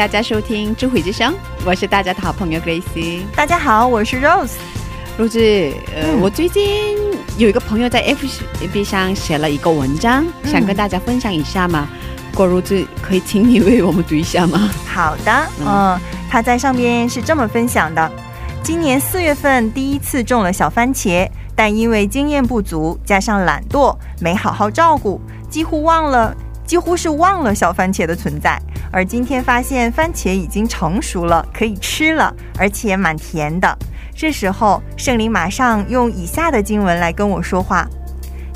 大家收听《智慧之声》，我是大家的好朋友 Grace。大家好，我是 Rose。陆子，呃，嗯我最近有一个朋友在 FB 上写了一个文章，嗯想跟大家分享一下嘛。郭如志，可以请你为我们读一下吗？好的，嗯，他在上边是这么分享的：今年四月份第一次种了小番茄，但因为经验不足，加上懒惰，没好好照顾，几乎忘了，几乎是忘了小番茄的存在。而今天发现番茄已经成熟了，可以吃了，而且蛮甜的。这时候，圣灵马上用以下的经文来跟我说话：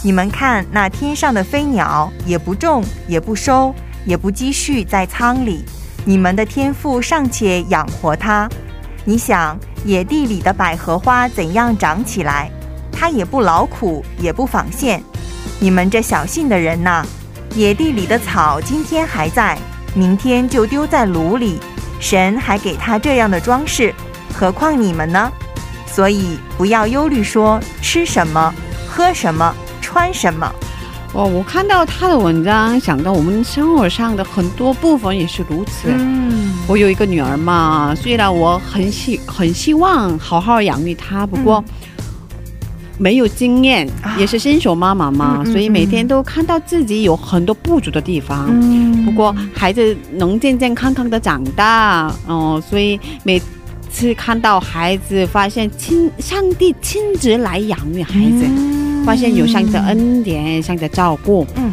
你们看，那天上的飞鸟，也不种，也不收，也不积蓄在仓里，你们的天赋尚且养活它。你想，野地里的百合花怎样长起来？它也不劳苦，也不纺线。你们这小信的人呐，野地里的草今天还在，明天就丢在炉里。神还给他这样的装饰，何况你们呢？所以不要忧虑说吃什么、喝什么、穿什么。哦，我看到他的文章，想到我们生活上的很多部分也是如此。嗯我有一个女儿嘛，虽然我很希很希望好好养育她，不过没有经验，啊也是新手妈妈嘛，所以每天都看到自己有很多不足的地方。嗯不过孩子能健健康康的长大，哦、所以每次看到孩子，发现亲上帝亲自来养育孩子，发现有上帝的恩典，上帝的照顾。嗯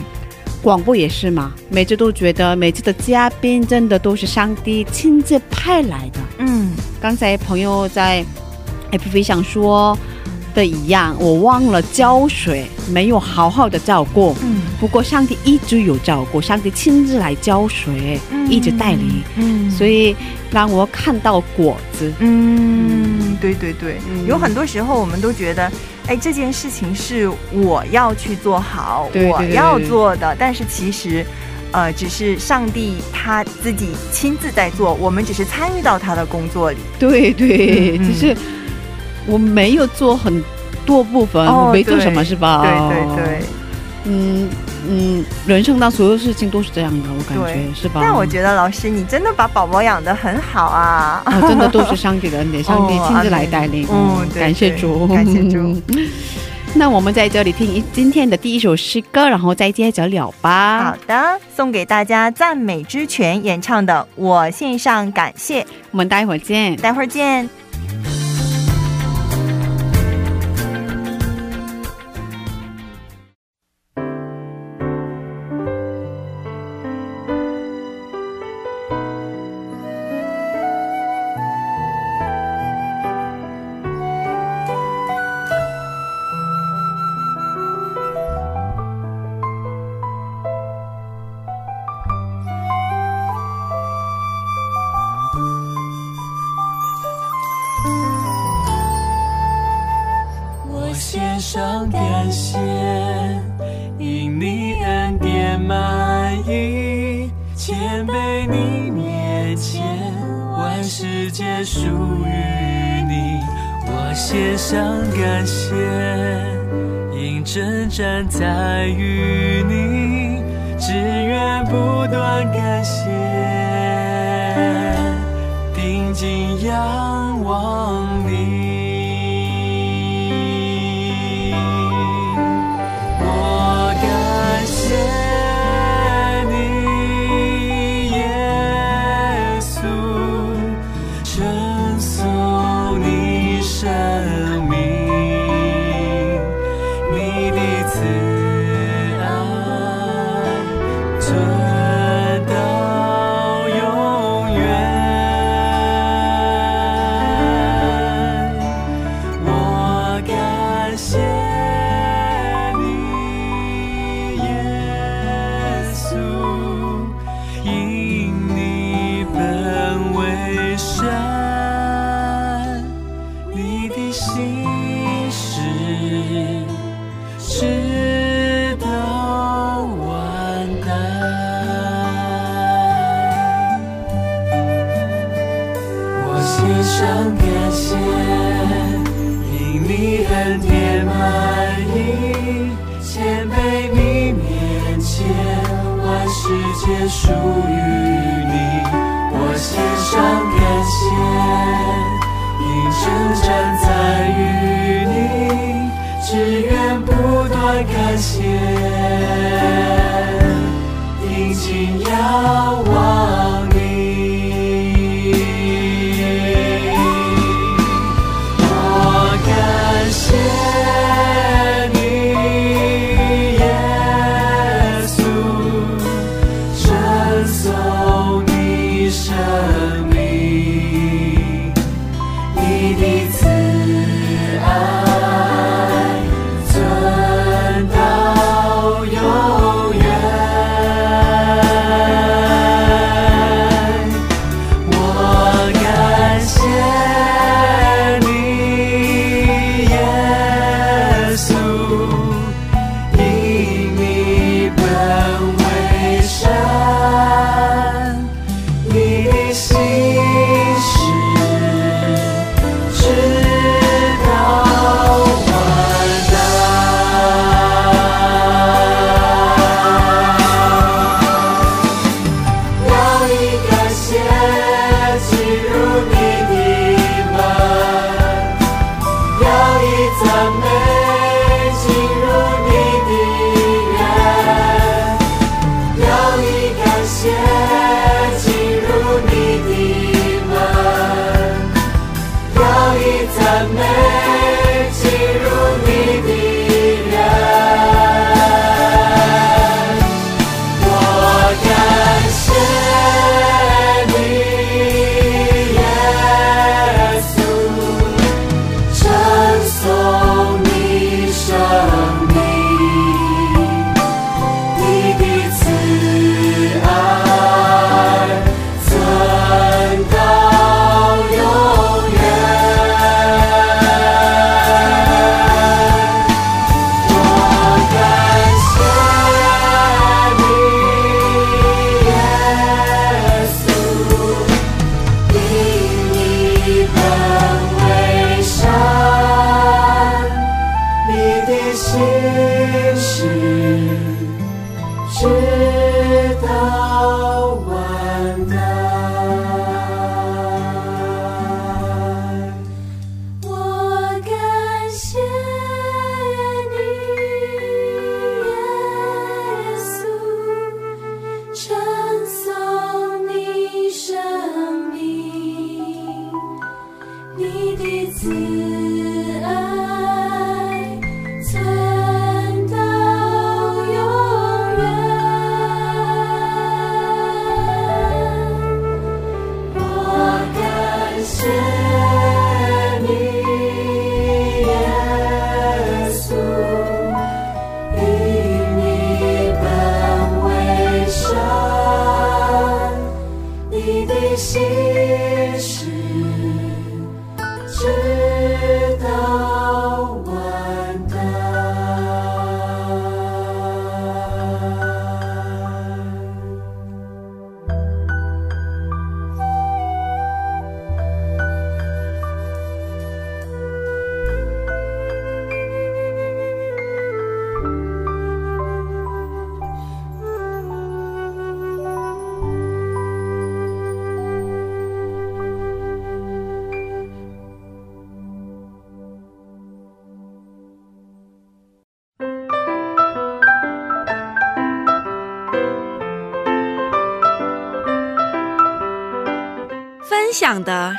广播也是嘛，每次都觉得每次的嘉宾真的都是上帝亲自派来的。嗯刚才朋友在 FB 上说的一样，我忘了浇水，没有好好的照顾。嗯不过上帝一直有照顾，上帝亲自来浇水，一直带领，嗯所以让我看到果子。嗯，对对对，嗯有很多时候我们都觉得，哎，这件事情是我要去做好，对对我要做的，但是其实。呃，只是上帝他自己亲自在做，我们只是参与到他的工作里。对对，嗯嗯只是我没有做很多部分，哦我没做什么是吧？对对对。嗯嗯，人生当所有事情都是这样的，我感觉是吧？但我觉得老师，你真的把宝宝养得很好啊！啊，真的都是上帝的恩典，上帝亲自来带领。哦对感谢主，感谢主。那我们在这里听一今天的第一首诗歌，然后再接着聊吧好。的，送给大家赞美之泉演唱的《我献上感谢》，我们待会儿见。待会儿见。皆属于你。我献上感谢，因真站在于你，只愿不断感谢，定睛仰望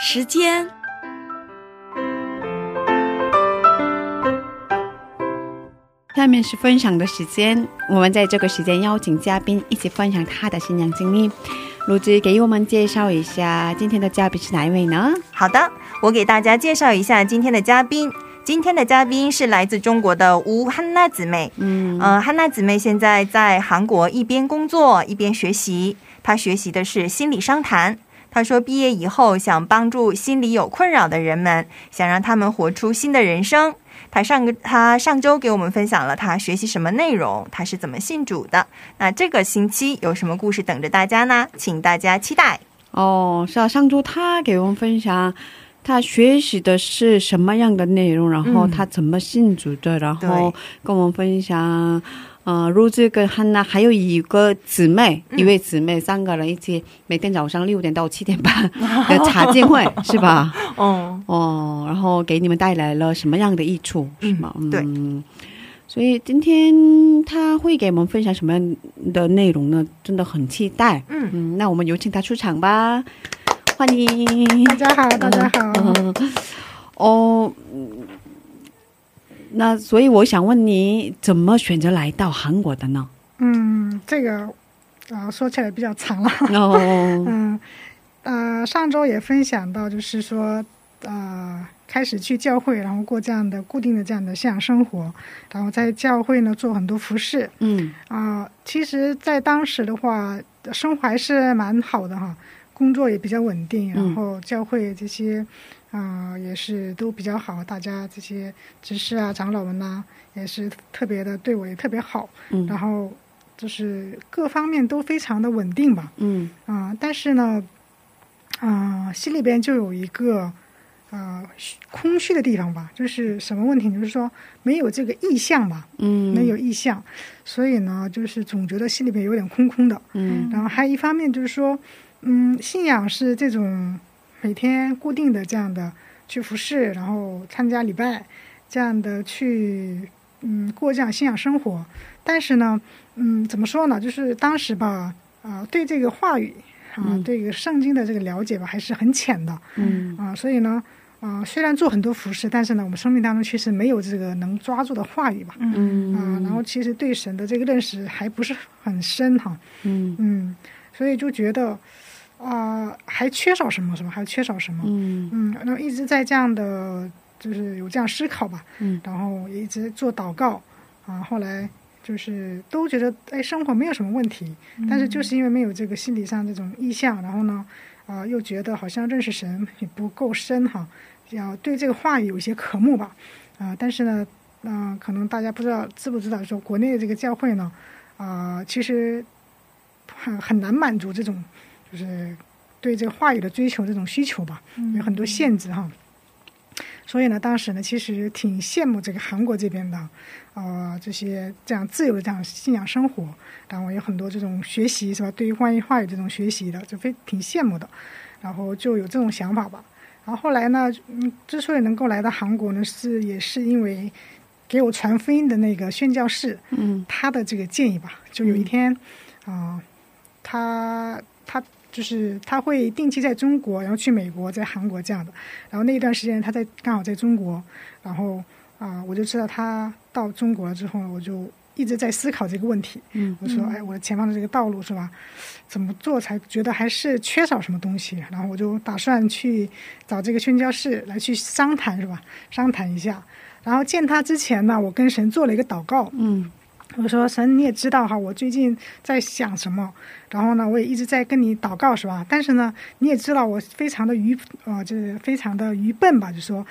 时间。下面是分享的时间，我们在这个时间邀请嘉宾一起分享他的新娘经历。卢子给我们介绍一下今天的嘉宾是哪一位呢？好的，我给大家介绍一下今天的嘉宾。今天的嘉宾是来自中国的吴汉娜姊妹。嗯呃，汉娜姊妹现在在韩国一边工作一边学习，她学习的是心理商谈。她说，毕业以后想帮助心理有困扰的人们，想让他们活出新的人生。他上个他上周给我们分享了他学习什么内容，他是怎么信主的。那这个星期有什么故事等着大家呢？请大家期待。哦，是啊，上周他给我们分享他学习的是什么样的内容，然后嗯他怎么信主的，然后跟我们分享。呃，露子跟汉娜还有一个姊妹，嗯一位姊妹，三个人一起每天早上六点到七点半 的茶经会，是吧？哦，哦，然后给你们带来了什么样的益处，是吗？嗯对所以今天他会给我们分享什么样的内容呢？真的很期待。嗯，嗯，那我们有请他出场吧，欢迎。大家好，大家好。嗯哦，嗯那所以我想问你，怎么选择来到韩国的呢？嗯，这个啊、说起来比较长了。哦，嗯，呃，上周也分享到，就是说，呃，开始去教会，然后过这样的固定的这样的信仰生活，然后在教会呢做很多服饰嗯啊、其实，在当时的话，生活还是蛮好的哈，工作也比较稳定，然后教会这些啊、也是都比较好，大家这些执事啊、长老们呐、也是特别的对我也特别好。嗯然后就是各方面都非常的稳定吧，嗯啊、但是呢，啊、心里边就有一个啊、空虚的地方吧，就是什么问题？就是说没有这个意向吧，嗯，没有意向，所以呢，就是总觉得心里边有点空空的。嗯然后还有一方面就是说，嗯，信仰是这种每天固定的这样的去服侍，然后参加礼拜，这样的去嗯过这样信仰生活。但是呢，嗯，怎么说呢？就是当时吧，啊、对这个话语啊，嗯对这个圣经的这个了解吧，还是很浅的嗯啊、所以呢。啊、虽然做很多服饰，但是呢，我们生命当中确实没有这个能抓住的话语吧，嗯啊、然后其实对神的这个认识还不是很深哈，嗯嗯，所以就觉得啊、还缺少什么，什么？还缺少什么？嗯嗯，然后一直在这样的，就是有这样思考吧，嗯然后也一直做祷告啊。后来就是都觉得，哎，生活没有什么问题，但是就是因为没有这个心理上这种意向，然后呢，啊、又觉得好像认识神也不够深哈，要对这个话语有一些渴慕吧，啊、但是呢，嗯、可能大家不知道知不知道，说国内的这个教会呢，啊、其实很很难满足这种就是对这个话语的追求这种需求吧，有很多限制哈。所以呢，当时呢，其实挺羡慕这个韩国这边的，呃，这些这样自由的这样信仰生活，然后有很多这种学习是吧？对于关于话语这种学习的，就非挺羡慕的，然后就有这种想法吧。然后后来呢，嗯，之所以能够来到韩国呢，是也是因为给我传福音的那个宣教士，嗯他的这个建议吧，就有一天，啊、他他就是他会定期在中国，然后去美国，在韩国这样的。然后那一段时间他在刚好在中国，然后啊、我就知道他到中国了之后，我就一直在思考这个问题。嗯我说，哎，我前方的这个道路是吧？怎么做才觉得还是缺少什么东西？然后我就打算去找这个宣教士来去商谈是吧？商谈一下。然后见他之前呢，我跟神做了一个祷告，嗯我说神你也知道哈，我最近在想什么，然后呢，我也一直在跟你祷告是吧？但是呢，你也知道我非常的愚呃，就是非常的愚笨吧，就说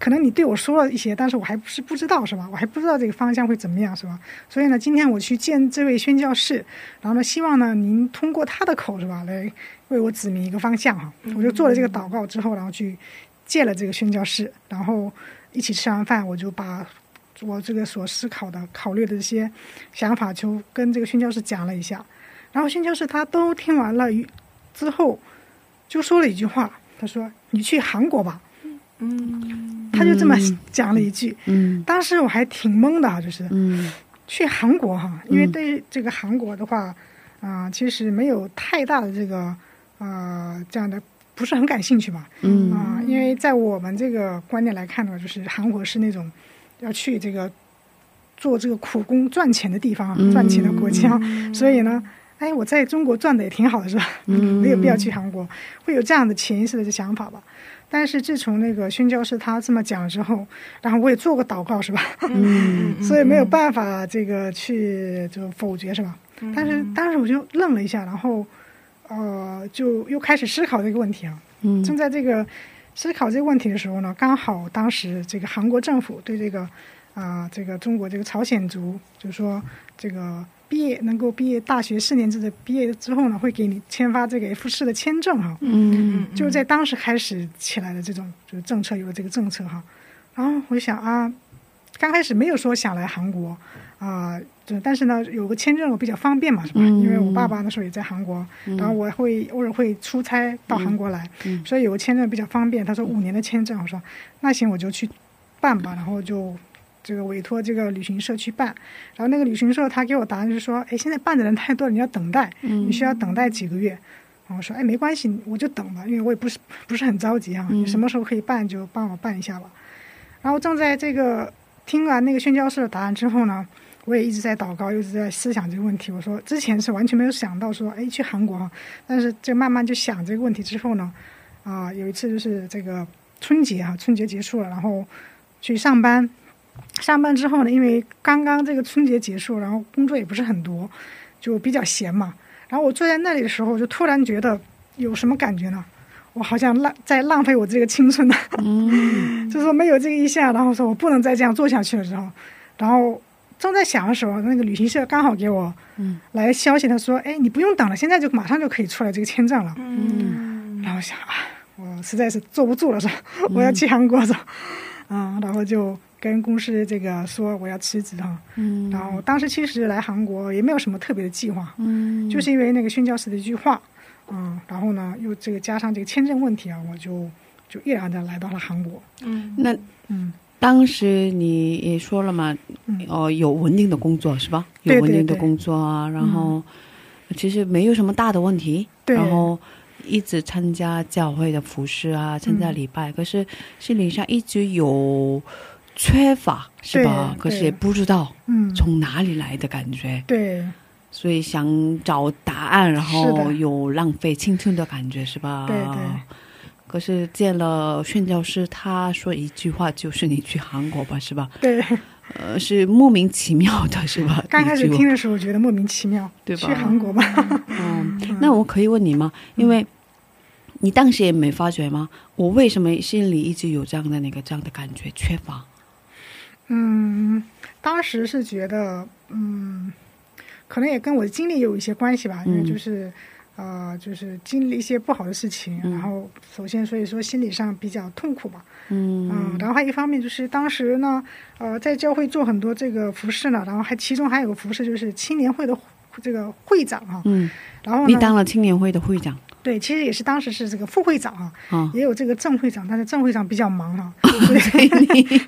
可能你对我说了一些，但是我还不是不知道是吧？我还不知道这个方向会怎么样是吧？所以呢，今天我去见这位宣教士，然后呢，希望呢您通过他的口是吧，来为我指明一个方向哈。我就做了这个祷告之后，然后去见了这个宣教士，然后一起吃完饭，我就把我这个所思考的、考虑的这些想法，就跟这个宣教士讲了一下。然后宣教士他都听完了之后，就说了一句话，他说：“你去韩国吧。”嗯。他就这么讲了一句。嗯。当时我还挺懵的啊，就是嗯。去韩国哈，因为嗯对这个韩国的话，啊、其实没有太大的这个呃这样的，不是很感兴趣吧。嗯。啊、因为在我们这个观念来看的话，就是韩国是那种要去这个做这个苦工赚钱的地方赚钱的国家，所以呢，哎，我在中国赚的也挺好的，是吧？嗯没有必要去韩国，会有这样的潜意识的想法吧。但是自从那个宣教士他这么讲之后，然后我也做过祷告，是吧？嗯 所以没有办法这个去就否决，是吧？但是当时我就愣了一下，然后呃，就又开始思考这个问题啊。嗯正在这个思考这个问题的时候呢，刚好当时这个韩国政府对这个啊、这个中国这个朝鲜族，就是说这个毕业能够毕业大学四年制的毕业之后呢，会给你签发这个 F 四的签证哈。嗯就是在当时开始起来的这种就是政策，有了这个政策哈。然后我想啊，刚开始没有说想来韩国啊，就但是呢，有个签证我比较方便嘛，是吧？嗯因为我爸爸那时候也在韩国，然后我会偶尔会出差到韩国来，嗯所以有个签证比较方便。他说五年的签证，我说那行我就去办吧，然后就。这个委托这个旅行社去办，然后那个旅行社他给我答案就是说，哎，现在办的人太多了，你要等待，你需要等待几个月。然后我说，哎，没关系，我就等吧，因为我也不是不是很着急啊，你什么时候可以办就帮我办一下吧。然后正在这个听完那个宣教士的答案之后呢，我也一直在祷告，一直在思想这个问题。我说之前是完全没有想到说，哎，去韩国哈，但是这慢慢就想这个问题之后呢，啊、有一次就是这个春节哈，春节结束了，然后去上班。上班之后呢，因为刚刚这个春节结束，然后工作也不是很多，就比较闲嘛。然后我坐在那里的时候，就突然觉得有什么感觉呢？我好像浪在浪费我这个青春呢。嗯 就是说没有这个意向，然后说我不能再这样做下去了之后，然后正在想的时候，那个旅行社刚好给我嗯来消息，他说：“哎，你不用等了，现在就马上就可以出来这个签证了。嗯然后想啊，我实在是坐不住了，是吧？我要去韩国是吧？嗯，然后就跟公司这个说我要辞职哈。嗯。然后当时其实来韩国也没有什么特别的计划，嗯。就是因为那个宣教师的一句话，嗯，然后呢又这个加上这个签证问题啊，我就就毅然的来到了韩国。嗯。那嗯，当时你也说了嘛，嗯。哦，有稳定的工作是吧？有稳定的工作啊，然后其实没有什么大的问题，对。然后一直参加教会的服饰啊，参加嗯。礼拜，可是心理上一直有缺乏，是吧？可是也不知道嗯，从哪里来的感觉，对所以想找答案，然后的有浪费青春的感觉，是吧？对对。可是见了宣教师，他说一句话，就是你去韩国吧，是吧？对，呃，是莫名其妙的，是吧？刚开始听的时候觉得莫名其妙，对吧去韩国吧？嗯，那我可以问你吗？因为你当时也没发觉吗？我为什么心里一直有这样的那个这样的感觉缺乏？嗯，当时是觉得，嗯，可能也跟我的经历有一些关系吧，因为嗯。就是，呃，就是经历一些不好的事情，嗯。然后首先所以说心理上比较痛苦吧，嗯。嗯，然后还有一方面就是当时呢，呃，在教会做很多这个服饰呢，然后还其中还有个服饰就是青年会的这个会长啊，嗯，然后，你当了青年会的会长对，其实也是当时是这个副会长啊，啊，也有这个正会长，但是正会长比较忙啊、所以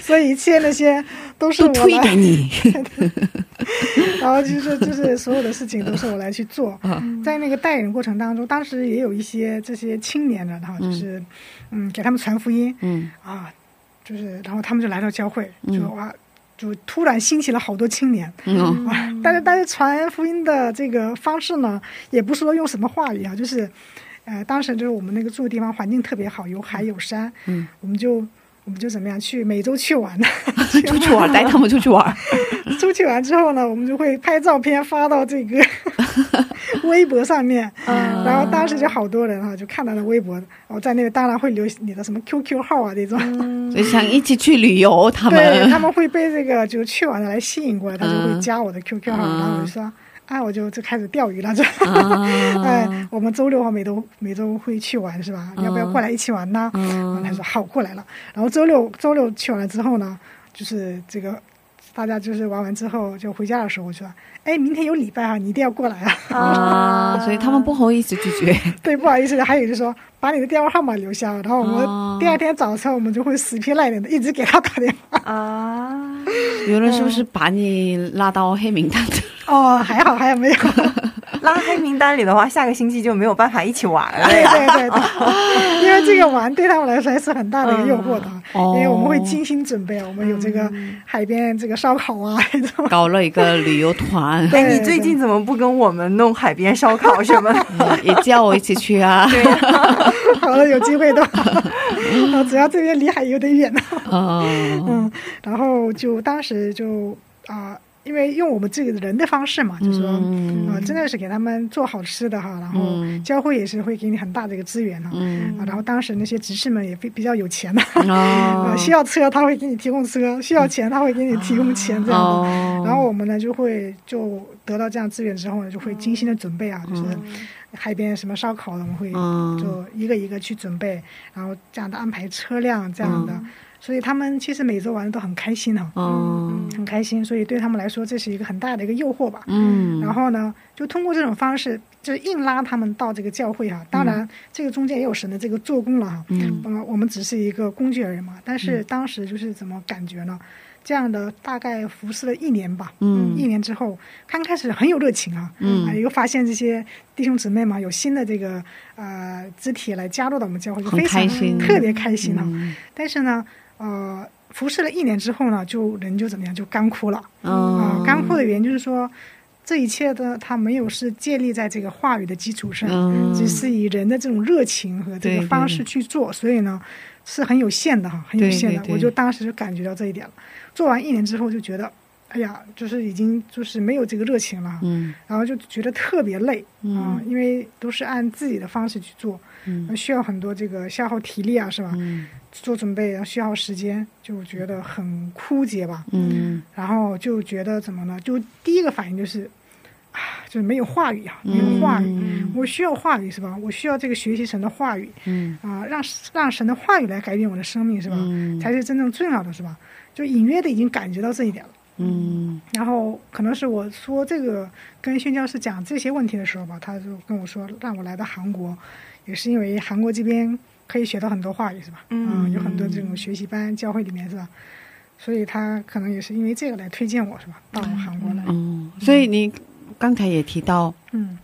所以一切那些都是我来推给你。然后就是就是所有的事情都是我来去做，在那个带领过程当中，当时也有一些这些青年的，然后就是嗯给他们传福音嗯。啊，就是然后他们就来到教会，嗯。就哇就突然兴起了好多青年嗯啊，但是但是传福音的这个方式呢，也不是说用什么话语啊，就是呃当时就是我们那个住的地方环境特别好，有海有山，嗯，我们就。我们就怎么样去每周去玩，出去玩，带他们出去玩。出去玩之后呢，我们就会拍照片发到这个微博上面，嗯然后当时就好多人哈、就看到了微博，我在那个当然会留你的什么 QQ 号啊这种，所以想一起去旅游，他们对他们会被这个就去玩的来吸引过来，他就会嗯加我的 QQ 号，嗯然后我就说。啊，我就就开始钓鱼了，这，啊 哎，我们周六每周每周会去玩是吧？要不要过来一起玩呢？然后嗯他说好，过来了。然后周六周六去完了之后呢，就是这个大家就是玩完之后就回家的时候，我说，哎，明天有礼拜啊，你一定要过来啊。啊，所以他们不好意思拒绝。对，不好意思，还有就是说把你的电话号码留下，然后我哦们第二天早上我们就会死皮赖脸的一直给他打电话。啊，有人是不是把你拉到黑名单？哦，还好，还有没有？拉黑名单里的话，下个星期就没有办法一起玩了对。对对对，因为这个玩对他们来说还是很大的一个诱惑的，哦因为我们会精心准备啊，我们有这个海边这个烧烤啊。搞了一个旅游团，你最近怎么不跟我们弄海边烧烤什么的？嗯也叫我一起去啊。对啊，好了，有机会的话，啊只要这边离海有点远呢。哦，嗯，然后就当时就啊、因为用我们自己的人的方式嘛，就是说，啊呃，真的是给他们做好吃的哈，然后嗯。教会也是会给你很大的一个资源哈。嗯。啊，然后当时那些执事们也比比较有钱的，需要车他会给你提供车，需要钱他会给你提供钱这样的。哦，然后我们呢就会就得到这样资源之后呢，就会精心的准备啊，就是海边什么烧烤的，我们会嗯。就一个一个去准备，然后这样的安排车辆这样的，嗯所以他们其实每周玩的都很开心哈、嗯很开心，所以对他们来说这是一个很大的一个诱惑吧。嗯，然后呢，就通过这种方式，就硬拉他们到这个教会哈、当然，这个中间也有神的这个做工了哈。嗯呃，我们只是一个工具而已嘛。但是当时就是怎么感觉呢？这样的大概服侍了一年吧，嗯一年之后，刚开始很有热情啊，嗯啊，又发现这些弟兄姊妹嘛，有新的这个呃肢体来加入到我们教会，就非常开心特别开心啊。嗯但是呢，呃，服侍了一年之后呢，就人就怎么样，就干枯了。啊、哦，干枯的原因就是说，这一切的他没有是建立在这个话语的基础上，嗯只是以人的这种热情和这个方式去做，所以呢是很有限的哈，很有限的。我就当时就感觉到这一点了。做完一年之后就觉得，哎呀，就是已经就是没有这个热情了，嗯然后就觉得特别累啊、嗯因为都是按自己的方式去做，嗯需要很多这个消耗体力啊，是吧？嗯做准备要需要时间，就觉得很枯竭吧。嗯然后就觉得怎么呢？就第一个反应就是，啊，就是没有话语啊，没有话语。嗯我需要话语是吧？我需要这个学习神的话语嗯啊、让让神的话语来改变我的生命是吧？嗯才是真正重要的是吧？就隐约的已经感觉到这一点了。嗯然后可能是我说这个跟宣教师讲这些问题的时候吧，他就跟我说让我来到韩国，也是因为韩国这边可以学到很多话语是吧？嗯有很多这种学习班，教会里面是吧？所以他可能也是因为这个来推荐我是吧？到韩国来，嗯，所以你刚才也提到嗯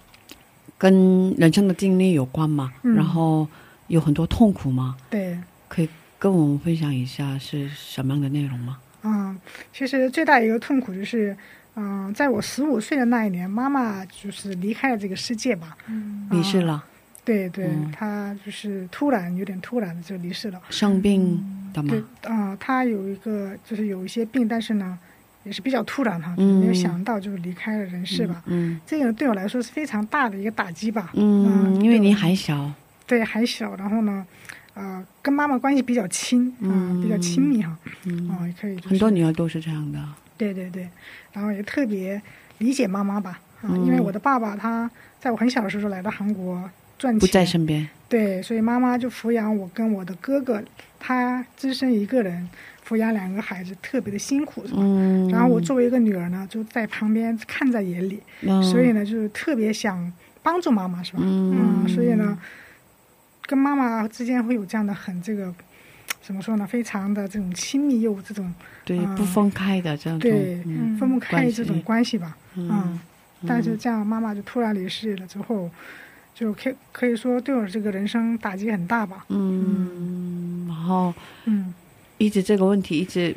跟人生的经历有关嘛，嗯然后有很多痛苦嘛，对，可以跟我们分享一下是什么样的内容吗？嗯，其实最大一个痛苦就是，嗯、在我十五岁的那一年，妈妈就是离开了这个世界吧。嗯离世了，对对，嗯她就是突然有点突然的就离世了。生病的对吗？，啊、他有一个就是有一些病，但是呢，也是比较突然哈，嗯没有想到就是离开了人世吧。嗯这个对我来说是非常大的一个打击吧。嗯，因为你还小，对还小，然后呢，呃，跟妈妈关系比较亲，啊、嗯比较亲密哈，嗯，啊、也可以、就是、很多女儿都是这样的，对对对，然后也特别理解妈妈吧，啊，嗯因为我的爸爸他在我很小的时候就来到韩国赚钱，不在身边，对，所以妈妈就抚养我跟我的哥哥，他只身一个人抚养两个孩子，特别的辛苦，是吧？嗯，然后我作为一个女儿呢，就在旁边看在眼里，嗯所以呢，就是特别想帮助妈妈，是吧？嗯所以呢，跟妈妈之间会有这样的很这个怎么说呢？非常的这种亲密又这种对嗯不分开的这样，对嗯分不开这种关系吧。嗯嗯，但是这样妈妈就突然离世了之后，就可以可以说对我这个人生打击很大吧。嗯，然后嗯，一直这个问题一直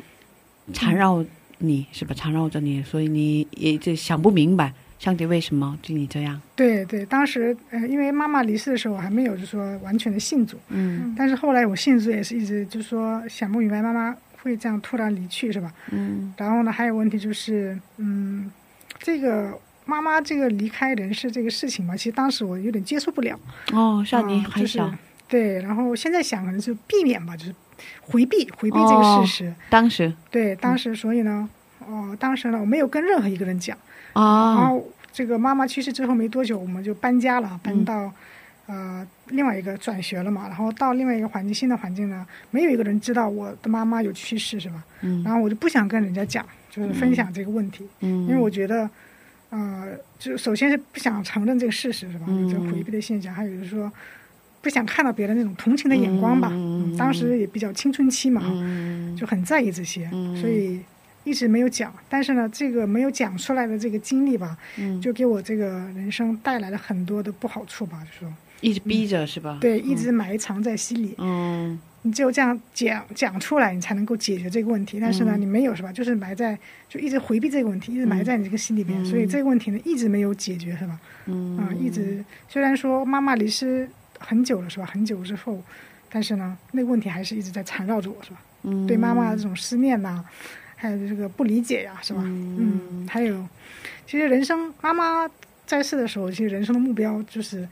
缠绕你，是吧？缠绕着你，所以你也就想不明白上帝为什么对你这样。对对，当时呃，因为妈妈离世的时候，我还没有就说完全的信主，嗯但是后来我信主也是一直就说想不明白妈妈会这样突然离去，是吧？嗯然后呢，还有问题就是，嗯，这个妈妈这个离开人世这个事情嘛，其实当时我有点接受不了。哦，像你啊就是对，然后现在想可能是避免吧，就是回避回避这个事实。当时对，当时所以呢，哦、当时呢我没有跟任何一个人讲。然啊，后这个妈妈去世之后没多久，我们就搬家了，搬到、呃另外一个转学了嘛，然后到另外一个环境，新的环境呢，没有一个人知道我的妈妈有去世，是吧？嗯然后我就不想跟人家讲，就是分享这个问题，嗯，因为我觉得，呃，就首先是不想承认这个事实，是吧？嗯有这个回避的现象，还有就是说。不想看到别人那种同情的眼光吧，嗯当时也比较青春期嘛，嗯就很在意这些，嗯所以一直没有讲。但是呢，这个没有讲出来的这个经历吧，嗯就给我这个人生带来了很多的不好处吧。就说一直逼着是吧？对，一直埋藏在心里。嗯你只有这样讲讲出来，你才能够解决这个问题。但是呢，嗯你没有是吧？就是埋在，就一直回避这个问题，一直埋在你这个心里面，嗯所以这个问题呢一直没有解决是吧？嗯啊、一直虽然说妈妈离世很久了是吧？很久之后，但是呢，那个问题还是一直在缠绕着我是吧？嗯对妈妈的这种思念呐、还有这个不理解呀，是吧？嗯，还有，其实人生妈妈在世的时候，其实人生的目标就是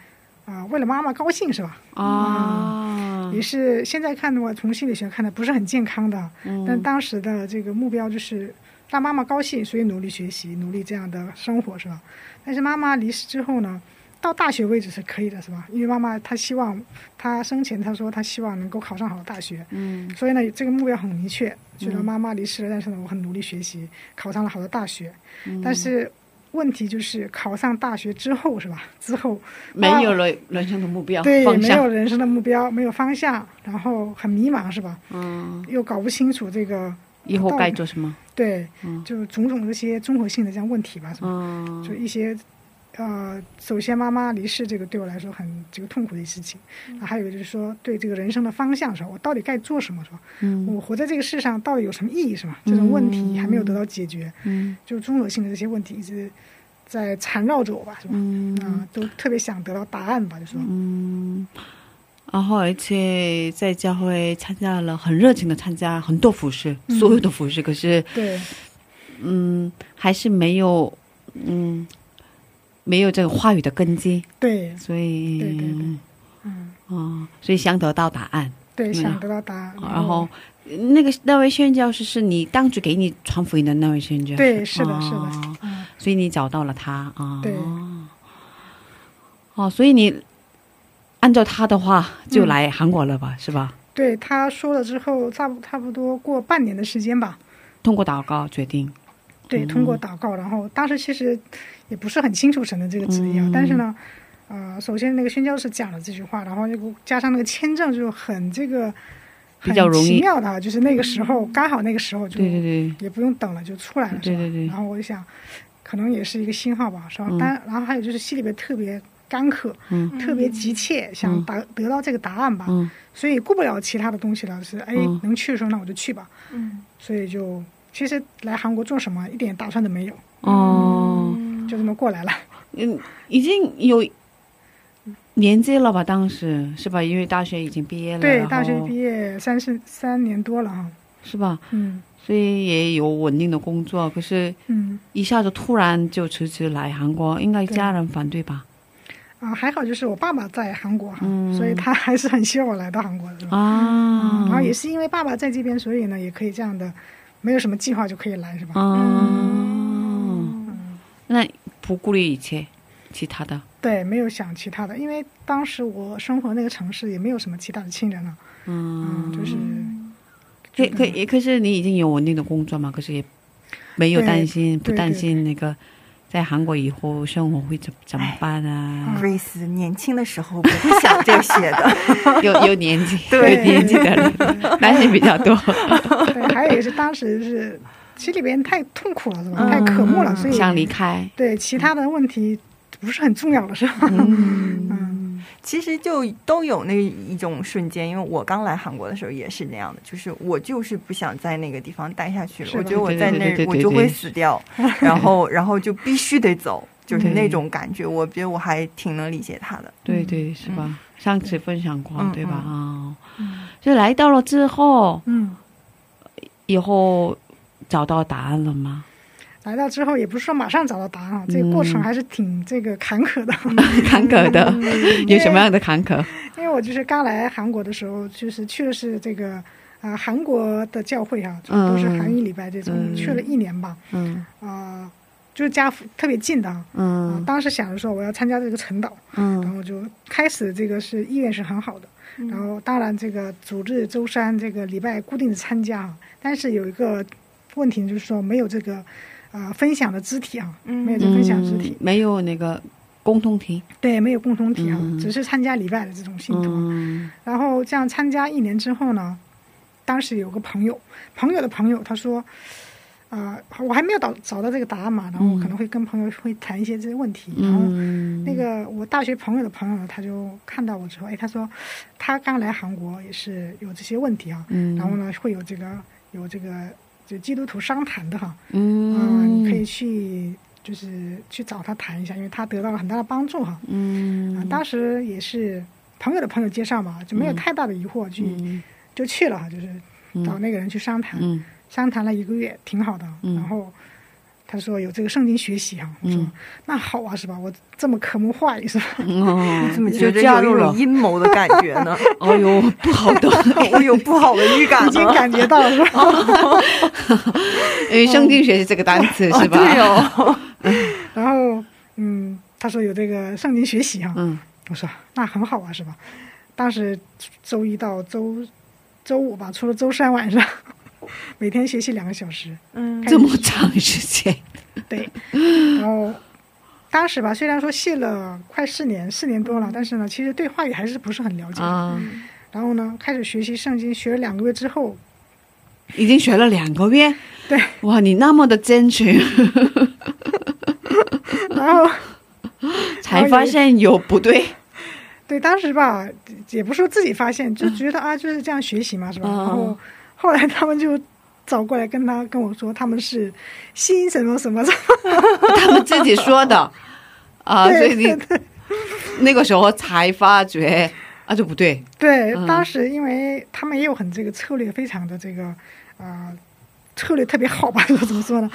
啊、为了妈妈高兴，是吧？啊也是现在看的话，从心理学看的不是很健康的，但当时的这个目标就是让妈妈高兴，所以努力学习，努力这样的生活，是吧？但是妈妈离世之后呢，到大学为止是可以的，是吧？因为妈妈她希望，她生前她说她希望能够考上好的大学，嗯所以呢，这个目标很明确，觉得妈妈离世了，但是呢，我很努力学习，考上了好的大学，嗯但是。问题就是考上大学之后是吧？之后没有了人生的目标对，没有，人生的目标，没有方向，然后很迷茫是吧？嗯，又搞不清楚这个以后该做什么？对，嗯就种种这些综合性的这样问题吧，是吧？嗯就一些呃，首先妈妈离世这个对我来说很这个痛苦的事情，嗯啊，还有一个就是说对这个人生的方向是吧？我到底该做什么是吧？嗯我活在这个世上到底有什么意义是吧？这种问题还没有得到解决，嗯就综合性的这些问题一直在缠绕着我吧，是吧？嗯啊，都特别想得到答案吧，就说嗯，然后而且在教会参加了很热情的参加很多服饰，嗯所有的服饰，可是对嗯还是没有嗯没有这个话语的根基，对所以对对对嗯哦，所以想得到答案，对，嗯想得到答案，然后。那个那位宣教师是你当初给你传福音的那位宣教师，对，是的，哦是的，嗯，所以你找到了他啊。对哦，所以你按照他的话就嗯来韩国了吧？是吧？对，他说了之后，差不差不多过半年的时间吧。通过祷告决定。对，通过祷告，然后当时其实也不是很清楚神的这个旨意啊，嗯。但是呢，呃，首先那个宣教士讲了这句话，然后又加上那个签证就很这个比较容易很奇妙的啊，就是那个时候刚好那个时候就对对对，也不用等了，就出来了，是吧？对对。对然后我就想，可能也是一个信号吧，是吧？嗯。但然后还有就是心里边特别干渴，嗯。特别急切，想达得到这个答案吧，嗯。所以顾不了其他的东西了，是哎嗯。能去的时候那我就去吧，嗯。所以就其实来韩国做什么一点打算都没有，哦，就这么过来了。嗯，已经有年纪了吧？当时是吧？因为大学已经毕业了，对，大学毕业三十三年多了哈，是吧？嗯所以也有稳定的工作，可是嗯一下子突然就辞职来韩国，应该家人反对吧？啊，还好就是我爸爸在韩国哈，嗯所以他还是很希望我来到韩国的？啊，然后也是因为爸爸在这边，所以呢也可以这样的，没有什么计划就可以来，是吧？哦，那不顾虑一切其他的，对，没有想其他的，因为当时我生活那个城市也没有什么其他的亲人了，嗯。嗯，就是可可也可是你已经有稳定的工作嘛，可是也没有担心，不担心那个在韩国以后生活会怎怎么办啊？，Grace 年轻的时候不会想这些的，有有年纪，对有年纪的人担心比较多。对，还有也是当时是心里边太痛苦了，是吧？太渴慕了，所以想离开，对其他的问题不是很重要了，是吧？嗯其实就都有那一种瞬间，因为我刚来韩国的时候也是那样的，就是我就是不想在那个地方待下去了，我觉得我在那我就会死掉，然后然后就必须得走，就是那种感觉，我觉得我还挺能理解他的。对对，是吧？上次分享过，嗯对吧？啊，就来到了之后，嗯，以后找到答案了吗？来到之后也不是说马上找到答案啊，这个过程还是挺这个坎坷的。坎坷的，有什么样的坎坷？因为我就是刚来韩国的时候，就是去的是这个啊、韩国的教会啊、就都是韩语礼拜这种，嗯去了一年吧，嗯。啊、就是家特别近的啊。啊嗯当时想着说我要参加这个晨祷，然嗯后就开始这个是意愿是很好的，然后当然这个组织周三这个礼拜固定的参加啊，但是有一个问题就是说没有这个呃分享的肢体啊，没有这分享肢体，没有那个共同体。对，没有共同体啊，嗯。只是参加礼拜的这种信徒然后这样参加一年之后呢，当时有个朋友，朋友的朋友他说。啊、我还没有找找到这个答案嘛，然后我可能会跟朋友会谈一些这些问题，然后嗯，那个我大学朋友的朋友呢，他就看到我之后，哎，他说他刚来韩国也是有这些问题啊，嗯，然后呢会有这个有这个就基督徒商谈的哈，啊、嗯，你可以去就是去找他谈一下，因为他得到了很大的帮助哈。啊，嗯当时也是朋友的朋友介绍嘛，就没有太大的疑惑，去、嗯就去了哈，就是找那个人去商谈。嗯商谈了一个月，挺好的。嗯然后他说有这个圣经学习哈、我说、嗯那好啊，是吧？我这么渴慕话语是吧？哦，怎么就觉得有一加入了种阴谋的感觉呢？哦 呦，不好的，我有不好的预感已经。感觉到了是吧？因为圣经学习这个单词是吧？对哦，然后嗯，他说有这个圣经学习哈、嗯我说那很好啊，是吧？当时周一到周周五吧，除了周三晚上，每天学习两个小时。嗯。这么长时间，对，然后当时吧，虽然说谢了快四年，四年多了，但是呢，其实对话语还是不是很了解。啊，然后呢，开始学习圣经，学了两个月之后，已经学了两个月，对，哇，你那么的坚持，然后 才发现有不对，对当时吧，也不是说自己发现，就觉得啊就是这样学习嘛，是吧？嗯。然后后来他们就找过来跟他跟我说，他们是新什么什么什么，他们自己说的。啊，所对以你那个时候才发觉啊，这不对，对，嗯。当时因为他们也有很这个策略，非常的这个呃策略特别好吧，怎么说呢？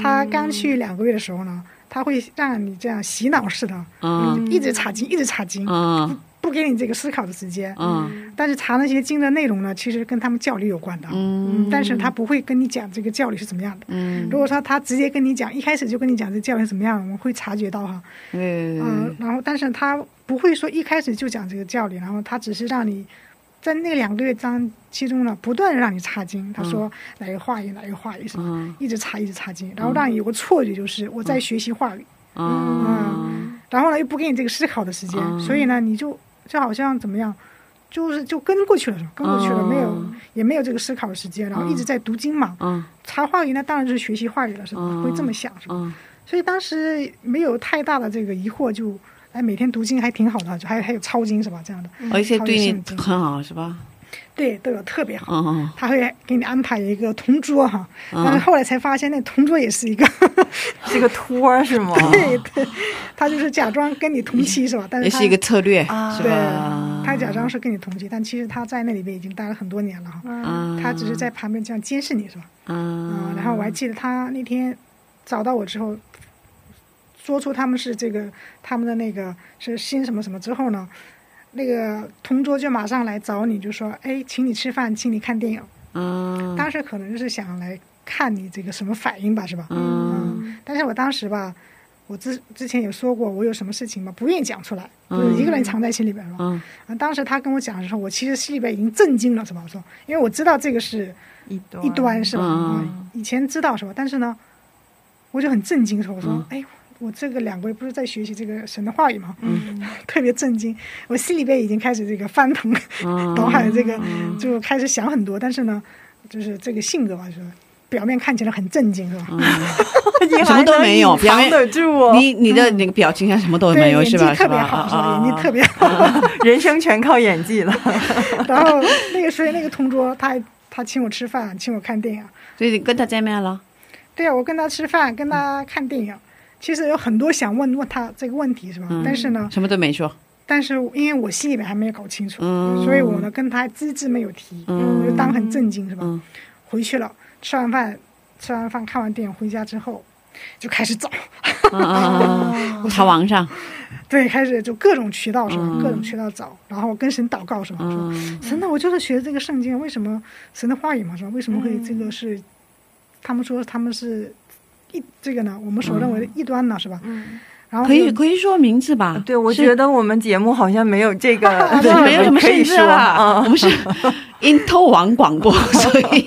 他刚去两个月的时候呢，他会让你这样洗脑式的，嗯。一直查经，一直查经，嗯不给你这个思考的时间。嗯。但是查那些经的内容呢，其实跟他们教理有关的。嗯。但是他不会跟你讲这个教理是怎么样的。嗯。如果说他直接跟你讲，一开始就跟你讲这教理是怎么样，我们会察觉到哈。嗯、嗯然后但是他不会说一开始就讲这个教理，然后他只是让你在那两个月当其中呢，不断的让你查经。他说哪个话语，哪个话语是吧？嗯。一直查，一直查经，然后让你有个错觉，就是我在学习话语，嗯。然后呢又不给你这个思考的时间，嗯。所以呢你就就好像怎么样，就是就跟过去了，是吧跟过去了，嗯没有也没有这个思考的时间，然后一直在读经嘛。嗯查话语那当然就是学习话语了，是吧？嗯会这么想，是吧？嗯所以当时没有太大的这个疑惑，就哎每天读经还挺好的，就还还有抄经是吧？这样的，而且对你很好是吧？对都有特别好。嗯他会给你安排一个同桌哈，但是嗯后来才发现那同桌也是一个，是个托儿是吗？对对，他就是假装跟你同期是吧？但是他也是一个策略啊是对吧？，他假装是跟你同期，但其实他在那里面已经待了很多年了哈。嗯他只是在旁边这样监视你是吧？嗯嗯，然后我还记得他那天找到我之后，说出他们是这个他们的那个是新什么什么之后呢，那个同桌就马上来找你，就说：“哎，请你吃饭，请你看电影。嗯当时可能就是想来看你这个什么反应吧，是吧？嗯但是我当时吧，我之之前有说过，我有什么事情嘛，不愿意讲出来，就嗯是一个人藏在心里边是吧？嗯啊，当时他跟我讲的时候，我其实心里边已经震惊了，是吧？我说，因为我知道这个是一端一端是吧？以前知道是吧？但是呢，我就很震惊，说？我说，嗯哎，我这个两个月不是在学习这个神的话语嘛？嗯 特别震惊，我心里边已经开始这个翻腾嗯脑海，这个就开始想很多，但是呢，就是这个性格吧，就是表面看起来很震惊，是吧？你什么都没有表面得住哦，你你的那个表情啊什么都对，没有演技是吧？是吧？特别好，是吧？啊演技特别好。人生全靠演技了。然后那个所以那个同桌，他还他请我吃饭，请我看电影。所以你跟他见面了？对啊，我跟他吃饭，跟他看电影。其实有很多想问问他这个问题，是吧？嗯但是呢，什么都没说。但是因为我心里面还没有搞清楚，嗯所以我呢跟他只字没有提，嗯我就当很震惊，是吧？嗯回去了，吃完饭，吃完饭看完电影回家之后，就开始找，查网上。对，开始就各种渠道是吧？嗯各种渠道找，然后跟神祷告是吧？说嗯神呐，我就是学这个圣经，为什么神的话语嘛是吧？为什么会这个是？他们说他们是异这个呢，我们所认为的异端呢是吧？嗯，然后可以可以说名字吧？对，我觉得我们节目好像没有这个，对，没有什么限制可以说啦。我嗯们是 因透网广播，所以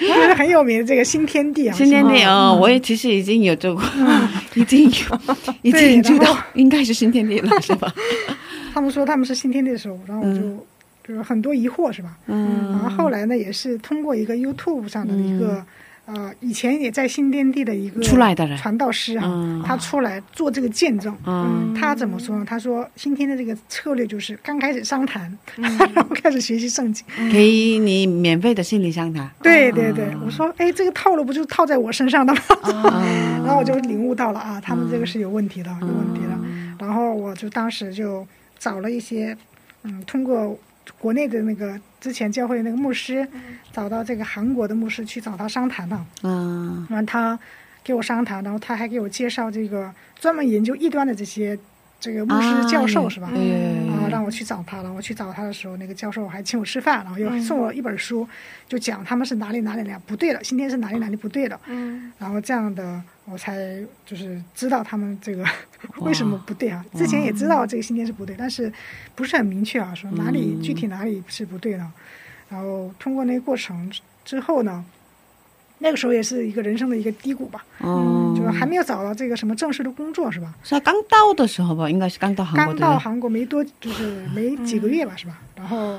就是很有名的这个新天地啊，新天地是吧哦，我也其实已经有做过，已经有，已对经知道应该是新天地了，是吧？他们说他们是新天地的时候，然后我就、就是很多疑惑是吧？嗯然后后来呢，也是通过一个 YouTube 上的一个、呃，以前也在新天地的一个出来的人传道师啊，嗯他出来做这个见证。嗯他怎么说呢？他说新天的这个策略就是刚开始商谈，然后 开始学习圣经。给你免费的心理商谈。对对对，我说哎，这个套路不就套在我身上的吗？嗯 然后我就领悟到了啊，他们这个是有问题的，有问题的。然后我就当时就找了一些，嗯，通过国内的那个之前教会那个牧师，找到这个韩国的牧师去找他商谈了，嗯然后他给我商谈，然后他还给我介绍这个专门研究异端的这些这个牧师教授、是吧？对啊，让我去找他了。我去找他的时候，那个教授还请我吃饭，然后又送我一本书，就讲他们是哪里哪里哪里不对了，今天是哪里哪里不对了。嗯然后这样的我才就是知道他们这个 为什么不对啊。之前也知道这个信天是不对，但是不是很明确啊，说哪里、具体哪里是不对的。然后通过那个过程之后呢，那个时候也是一个人生的一个低谷吧，嗯，就是还没有找到这个什么正式的工作是吧？是他刚到的时候吧，应该是刚到韩国刚。到韩国没多，就是没几个月吧，是吧？然后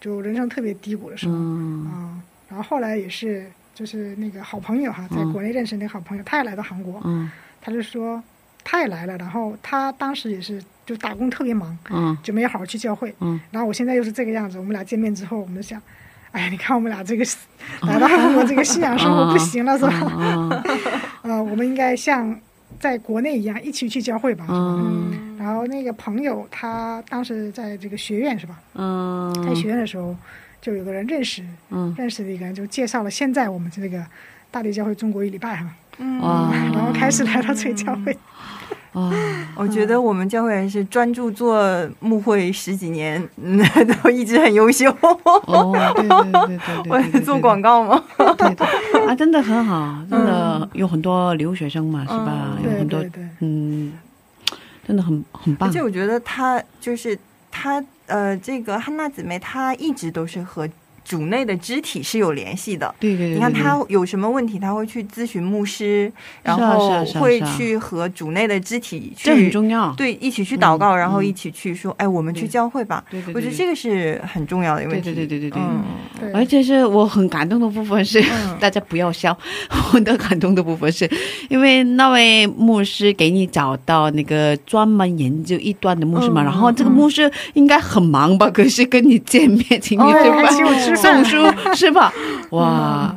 就人生特别低谷的时候。啊、嗯然后后来也是就是那个好朋友哈，在嗯国内认识那个好朋友，他也来到韩国，嗯。他就说他也来了，然后他当时也是就打工特别忙，嗯就没有好好去教会。嗯然后我现在又是这个样子，我们俩见面之后，我们就想，哎呀，你看我们俩这个 来到韩国这个信仰生活不行了，是吧？嗯 呃，我们应该像在国内一样一起去教会吧，嗯然后那个朋友他当时在这个学院是吧？嗯，在学院的时候，就有个人认识嗯认识的一个人，就介绍了现在我们这个大地教会中国一礼拜哈，嗯，然后开始来到这个教会。哇，我觉得我们教会人是专注做牧会十几年，嗯，都一直很优秀。哦，对对对对对 我做广告吗？对对啊，真的很好，真的有很多留学生嘛，是吧？嗯有很多对对对，嗯，真的很很棒而且。我觉得他就是他呃，这个汉娜姊妹她一直都是和主内的肢体是有联系的。对对对，你看他有什么问题，他会去咨询牧师，然后会去和主内的肢体去这很重要。对一起去祷告，嗯然后嗯。一起去说，哎，我们去教会吧。对对对，我觉得这个是很重要的问题。对对对对对对。嗯。对。而且是我很感动的部分是，嗯。大家不要笑，我的感动的部分是，因为那位牧师给你找到那个专门研究一端的牧师嘛，嗯然后这个牧师应该很忙吧，可是跟你见面，请你吃饭送书是吧？哇。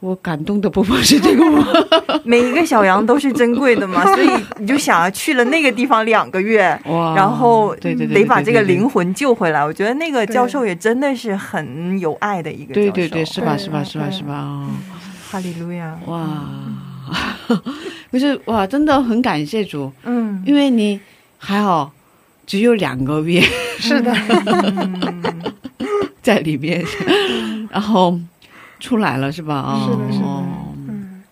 我感动的不光是这个吗？每一个小羊都是珍贵的嘛，所以你就想要，去了那个地方两个月，哇然后对对对，得把这个灵魂，救回来。我觉得那个教授也真的是很有爱的一个教授。对对对，是吧是吧是吧是吧？哦哈利路亚。哇，可是哇，真的很感谢主，嗯，因为你还好，只有两个月是的，在里面，然后出来了是吧？哦，是的是的哦嗯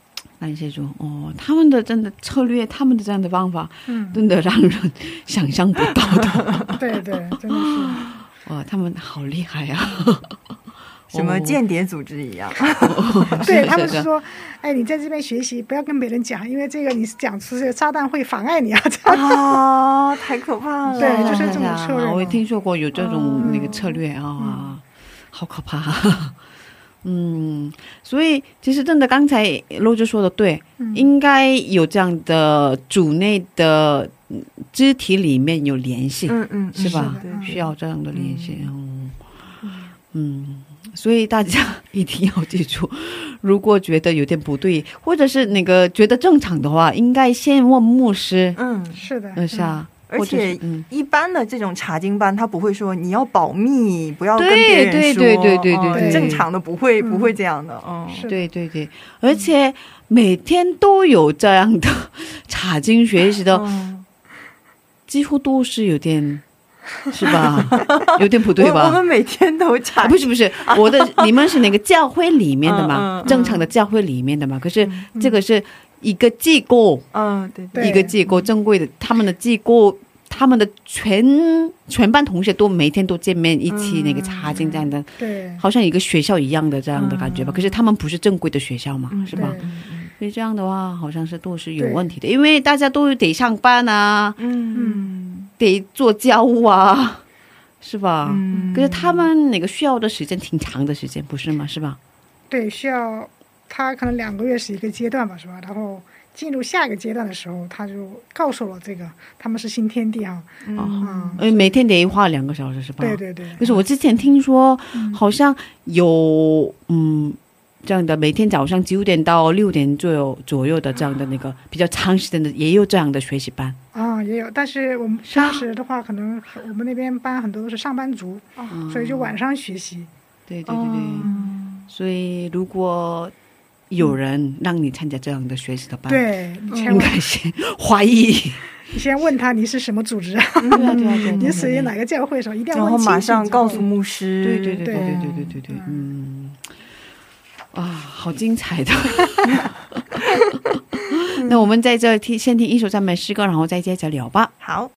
感谢主哦，他们的真的策略，他们的这样的方法，嗯，真的让人想象不到的。对对，真的是。哇，他们好厉害呀、什么哦间谍组织一样。对他们是说，哎，你在这边学习，不要跟别人讲，因为这个你是讲出这个炸弹会妨碍你啊，这样。啊，太可怕了！对就是这种啊策略我也听说过有这种嗯那个策略啊，好可怕。嗯，所以其实真的，刚才罗志说的对，嗯。应该有这样的组内的嗯肢体里面有联系，嗯嗯，是吧？需要这样的联系。嗯。嗯，所以大家一定要记住，如果觉得有点不对，或者是那个觉得正常的话，应该先问牧师，嗯，是的，呃，是啊，而且嗯。一般的这种查经班，他不会说你要保密，不要跟对别人说。对对对对对对正常的不会嗯不会这样的。嗯，对对对，而且每天都有这样的查经学习的，嗯几乎都是有点，是吧？有点不对吧？我我们每天都查啊，不是不是，我的你们是那个教会里面的嘛，正常的教会里面的嘛。可是嗯这个是一个机构，嗯，对对，一个机构正规的，他们的机构，他们的全全班同学都每天都见面，一起那个查经这样的，对好像一个学校一样的这样的感觉吧。嗯可是他们不是正规的学校嘛，嗯是吧？所以这样的话，好像是都是有问题的，因为大家都得上班啊，嗯得做家务啊，是吧？嗯，可是他们那个需要的时间挺长的时间，不是吗？是吧？对，需要他可能两个月是一个阶段吧，是吧？然后进入下一个阶段的时候，他就告诉了这个他们是新天地啊。嗯，哎，每天得花两个小时是吧？对对对。就是我之前听说，好像有嗯这样的，每天早上九点到六点左右左右的这样的那个比较长时间的，也有这样的学习班。啊，也有，但是我们平时的话，可能我们那边班很多都是上班族，所以就晚上学习。对对对对。所以如果。有人让你参加这样的学习的班，对，你先怀疑。你先问他你是什么组织啊？对、你属于哪个教会？说一定要然后马上告诉牧师。对对对对对对对对，嗯，啊，好精彩的。那我们在这听先听一首赞美诗歌，然后再接着聊吧。好。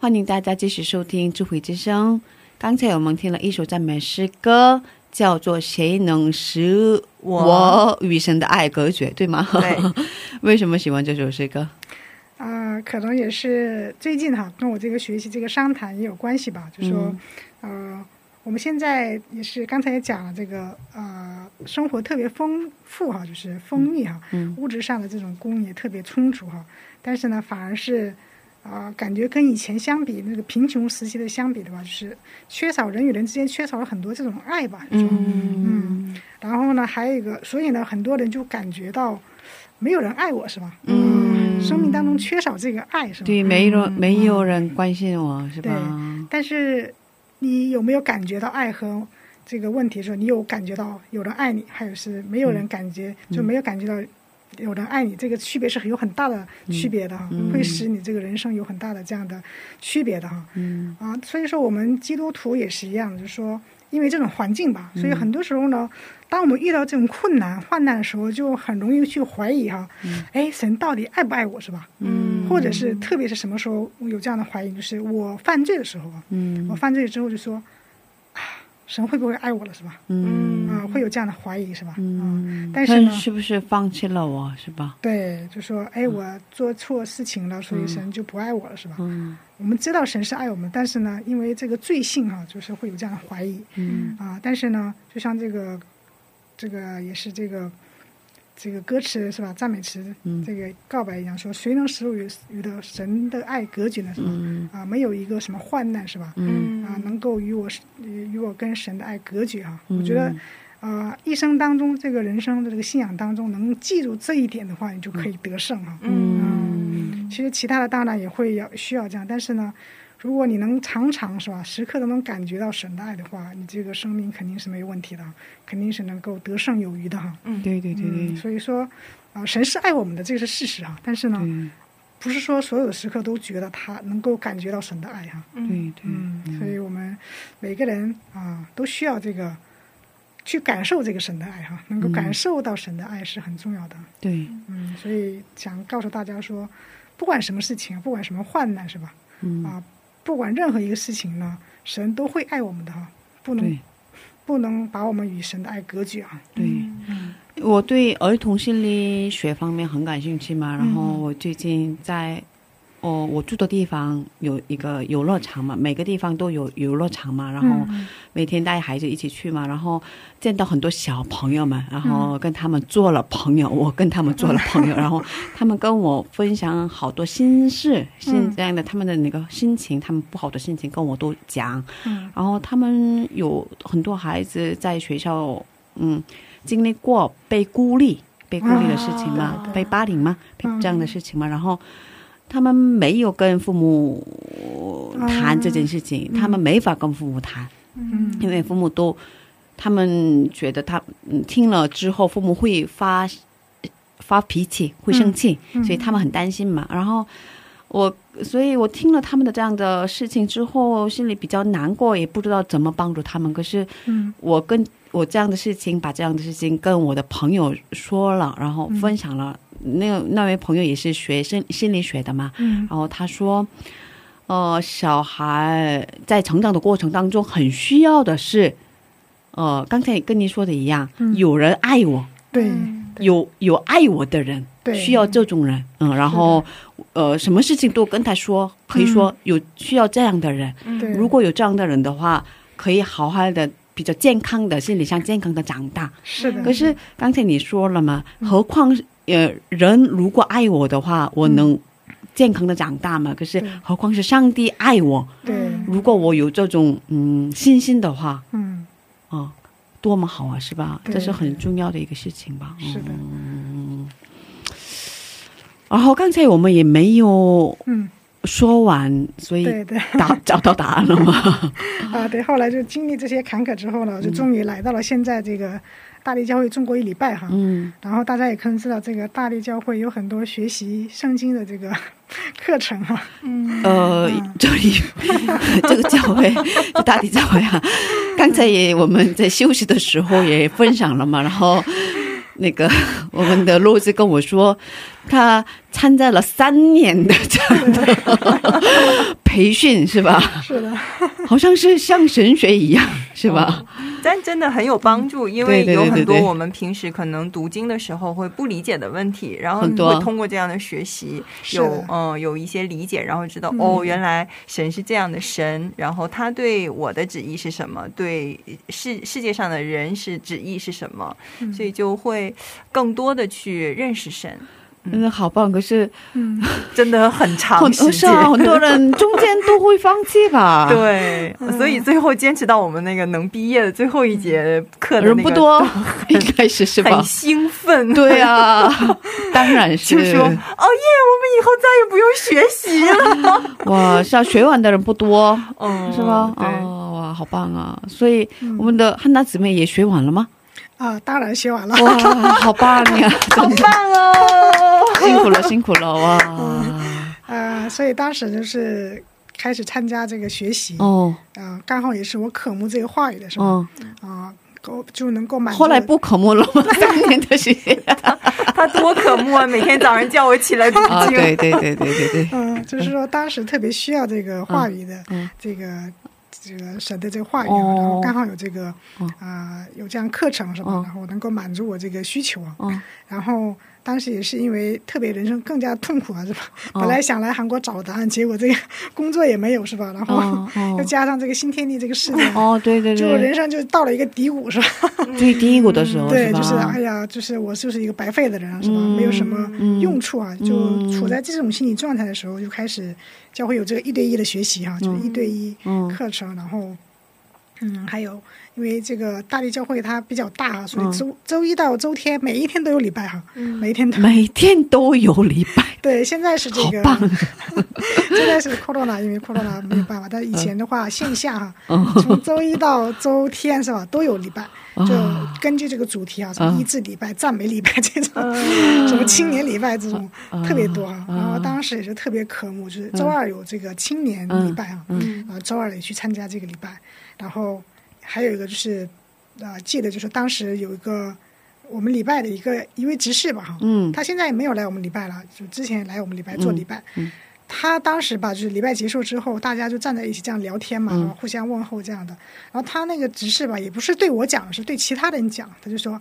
欢迎大家继续收听智慧之声。刚才我们听了一首赞美诗歌，叫做《谁能使我与神的爱隔绝》，对吗？对。为什么喜欢这首诗歌？啊、可能也是最近哈，跟我这个学习这个商谈也有关系吧。就说，呃，我们现在也是刚才也讲了，这个呃，生活特别丰富哈，就是丰密哈，嗯物质上的这种供应也特别充足哈。但是呢，反而是啊、感觉跟以前相比，那个贫穷时期的相比的话，就是缺少人与人之间缺少了很多这种爱吧。嗯嗯，然后呢，还有一个，所以呢，很多人就感觉到没有人爱我，是吧？嗯生命当中缺少这个爱，是吧？对，没人没有人关心我，是吧？对但是你有没有感觉到爱和这个问题的时候，你有感觉到有人爱你，还有是没有人感觉、就没有感觉到有人爱你，这个区别是有很大的区别的哈，会使你这个人生有很大的这样的区别的哈。嗯。啊，所以说我们基督徒也是一样，就是说，因为这种环境吧，所以很多时候呢，当我们遇到这种困难、患难的时候，就很容易去怀疑哈，哎、神到底爱不爱我是吧？嗯。或者是特别是什么时候有这样的怀疑，就是我犯罪的时候啊，嗯。我犯罪之后就说，啊，神会不会爱我了是吧？嗯啊，会有这样的怀疑是吧？嗯啊，但是呢，是不是放弃了我是吧？对，就说哎，我做错事情了，所以神就不爱我了是吧？嗯我们知道神是爱我们，但是呢，因为这个罪性哈、就是会有这样的怀疑嗯啊。但是呢，就像这个，这个也是这个这个歌词是吧？赞美词，嗯这个告白一样说，谁能使我与与的神的爱隔绝呢？是吧？嗯啊，没有一个什么患难是吧？嗯啊，能够与我与与我跟神的爱隔绝哈、嗯我觉得，啊，一生当中这个人生的这个信仰当中，能记住这一点的话，你就可以得胜啊、嗯其实其他的当然也会要需要这样，但是呢，如果你能常常是吧，时刻都能感觉到神的爱的话，你这个生命肯定是没有问题的，肯定是能够得胜有余的哈。对对对嗯，对所以说，啊、神是爱我们的，这个是事实啊。但是呢，对不是说所有的时刻都觉得他能够感觉到神的爱哈。对对嗯，所以我们每个人啊都需要这个去感受这个神的爱哈，能够感受到神的爱是很重要的。对嗯，所以想告诉大家说，不管什么事情，不管什么患难是吧？嗯啊，不管任何一个事情呢，神都会爱我们的哈，不能对不能把我们与神的爱隔绝啊。对。嗯我对儿童心理学方面很感兴趣嘛，然后我最近在，哦，我住的地方有一个游乐场嘛，每个地方都有游乐场嘛，然后每天带孩子一起去嘛，然后见到很多小朋友们，然后跟他们做了朋友，我跟他们做了朋友，然后他们跟我分享好多心事，现这样的他们的那个心情，他们不好的心情跟我都讲，嗯。然后他们有很多孩子在学校，嗯，经历过被孤立、被孤立的事情嘛，哦被霸凌嘛，这样的事情嘛，然后他们没有跟父母谈这件事情，他们没法跟父母谈，嗯因为父母都，他们觉得他嗯听了之后，父母会发发脾气，会生气，嗯所以他们很担心嘛。然后我，所以我听了他们的这样的事情之后，心里比较难过，也不知道怎么帮助他们。可是嗯我跟我这样的事情，把这样的事情跟我的朋友说了，然后分享了。那那位朋友也是学心心理学的嘛，嗯。然后他说，呃，小孩在成长的过程当中，很需要的是，呃，刚才跟您说的一样，嗯。有人爱我，对。有有爱我的人，对。需要这种人，嗯，然后，呃，什么事情都跟他说，可以说有需要这样的人，对，如果有这样的人的话，可以好好的。比较健康的心理上健康的长大，是的，可是刚才你说了嘛，何况是呃人如果爱我的话，我能健康的长大嘛？可是何况是上帝爱我，对，如果我有这种嗯信心的话，嗯啊，多么好啊，是吧？这是很重要的一个事情吧？是的嗯。然后刚才我们也没有嗯，说完，所以对对。答 找到答案了吗？啊，对，后来就经历这些坎坷之后呢，就终于来到了现在这个大力教会中国一礼拜哈。嗯然后大家也可能知道，这个大力教会有很多学习圣经的这个 课程哈。嗯呃，这里 这个教会，这大地教会啊，刚才也我们在休息的时候也分享了嘛，然后那个我们的洛子跟我说，他参加了三年的这样的培训是吧？是的，好像是像神学一样是吧？但真的很有帮助，因为有很多我们平时可能读经的时候会不理解的问题，然后你会通过这样的学习，有的。嗯有一些理解，然后知道、嗯。哦，原来神是这样的神，然后他对我的旨意是什么，对世世界上的人是旨意是什么，嗯。所以就会更多的去认识神，真的好棒，可是嗯，真的很长很时间。是啊，很多人中间都会放弃吧？，对，所以最后坚持到我们那个能毕业的最后一节课的、那个，人不多，应该是是吧很？兴奋。对啊，当然是就说哦耶，我们以后再也不用学习了，哇，是啊，学完的人不多，嗯，是吧？对，哦，哇，好棒啊！所以我们的汉娜姊妹也学完了吗？啊，当然学完了。哇，好棒呀！好棒哦！辛苦了，辛苦了 哇！呃，所以当时就是开始参加这个学习，哦，啊，刚好也是我渴慕这个话语的时候，哦，啊，够就能够满足。后来不渴慕了吗？三年的学习他多渴慕啊！每天早上叫我起来读啊，对对对对对对，嗯，就是说当时特别需要这个话语的，嗯这个这个神的这个话语然后刚好有这个哦啊、有这样课程是吧？哦然后能够满足我这个需求啊。哦然后当时也是因为特别人生更加痛苦啊，是吧？哦本来想来韩国找答案，结果这个工作也没有是吧？然后 又加上这个新天地这个事情。哦，对对就人，生就到了一个低谷，是吧？最低谷的时候对，就是哎呀，就是我就是一个白费的人啊，是吧？嗯没有什么嗯用处啊，就嗯处在这种心理状态的时候，就开始教会有这个一对一的学习哈、就是一对一嗯课程，然后嗯，还有因为这个大力教会它比较大啊，所以嗯。周、周一到周天每一天都有礼拜哈、每一天都。每天都有礼拜，对，现在是这个，棒！现在是 corona，因为 corona 没有办法，但以前的话线下哈、嗯。从周一到周天是吧，都有礼拜，就啊根据这个主题啊，什么啊医治礼拜、赞美礼拜这种，什么青年礼拜这种特别多哈。然后当时也是特别渴慕，就是周二有这个青年礼拜啊，嗯。啊，周二也去参加这个礼拜。然后还有一个就是，啊，记得就是当时有一个我们礼拜的一个一位执事吧哈，嗯他现在也没有来我们礼拜了，就之前来我们礼拜做礼拜。嗯他当时吧，就是礼拜结束之后，大家就站在一起这样聊天嘛，嗯然后互相问候这样的。然后他那个执事吧，也不是对我讲，是对其他人讲。他就说：“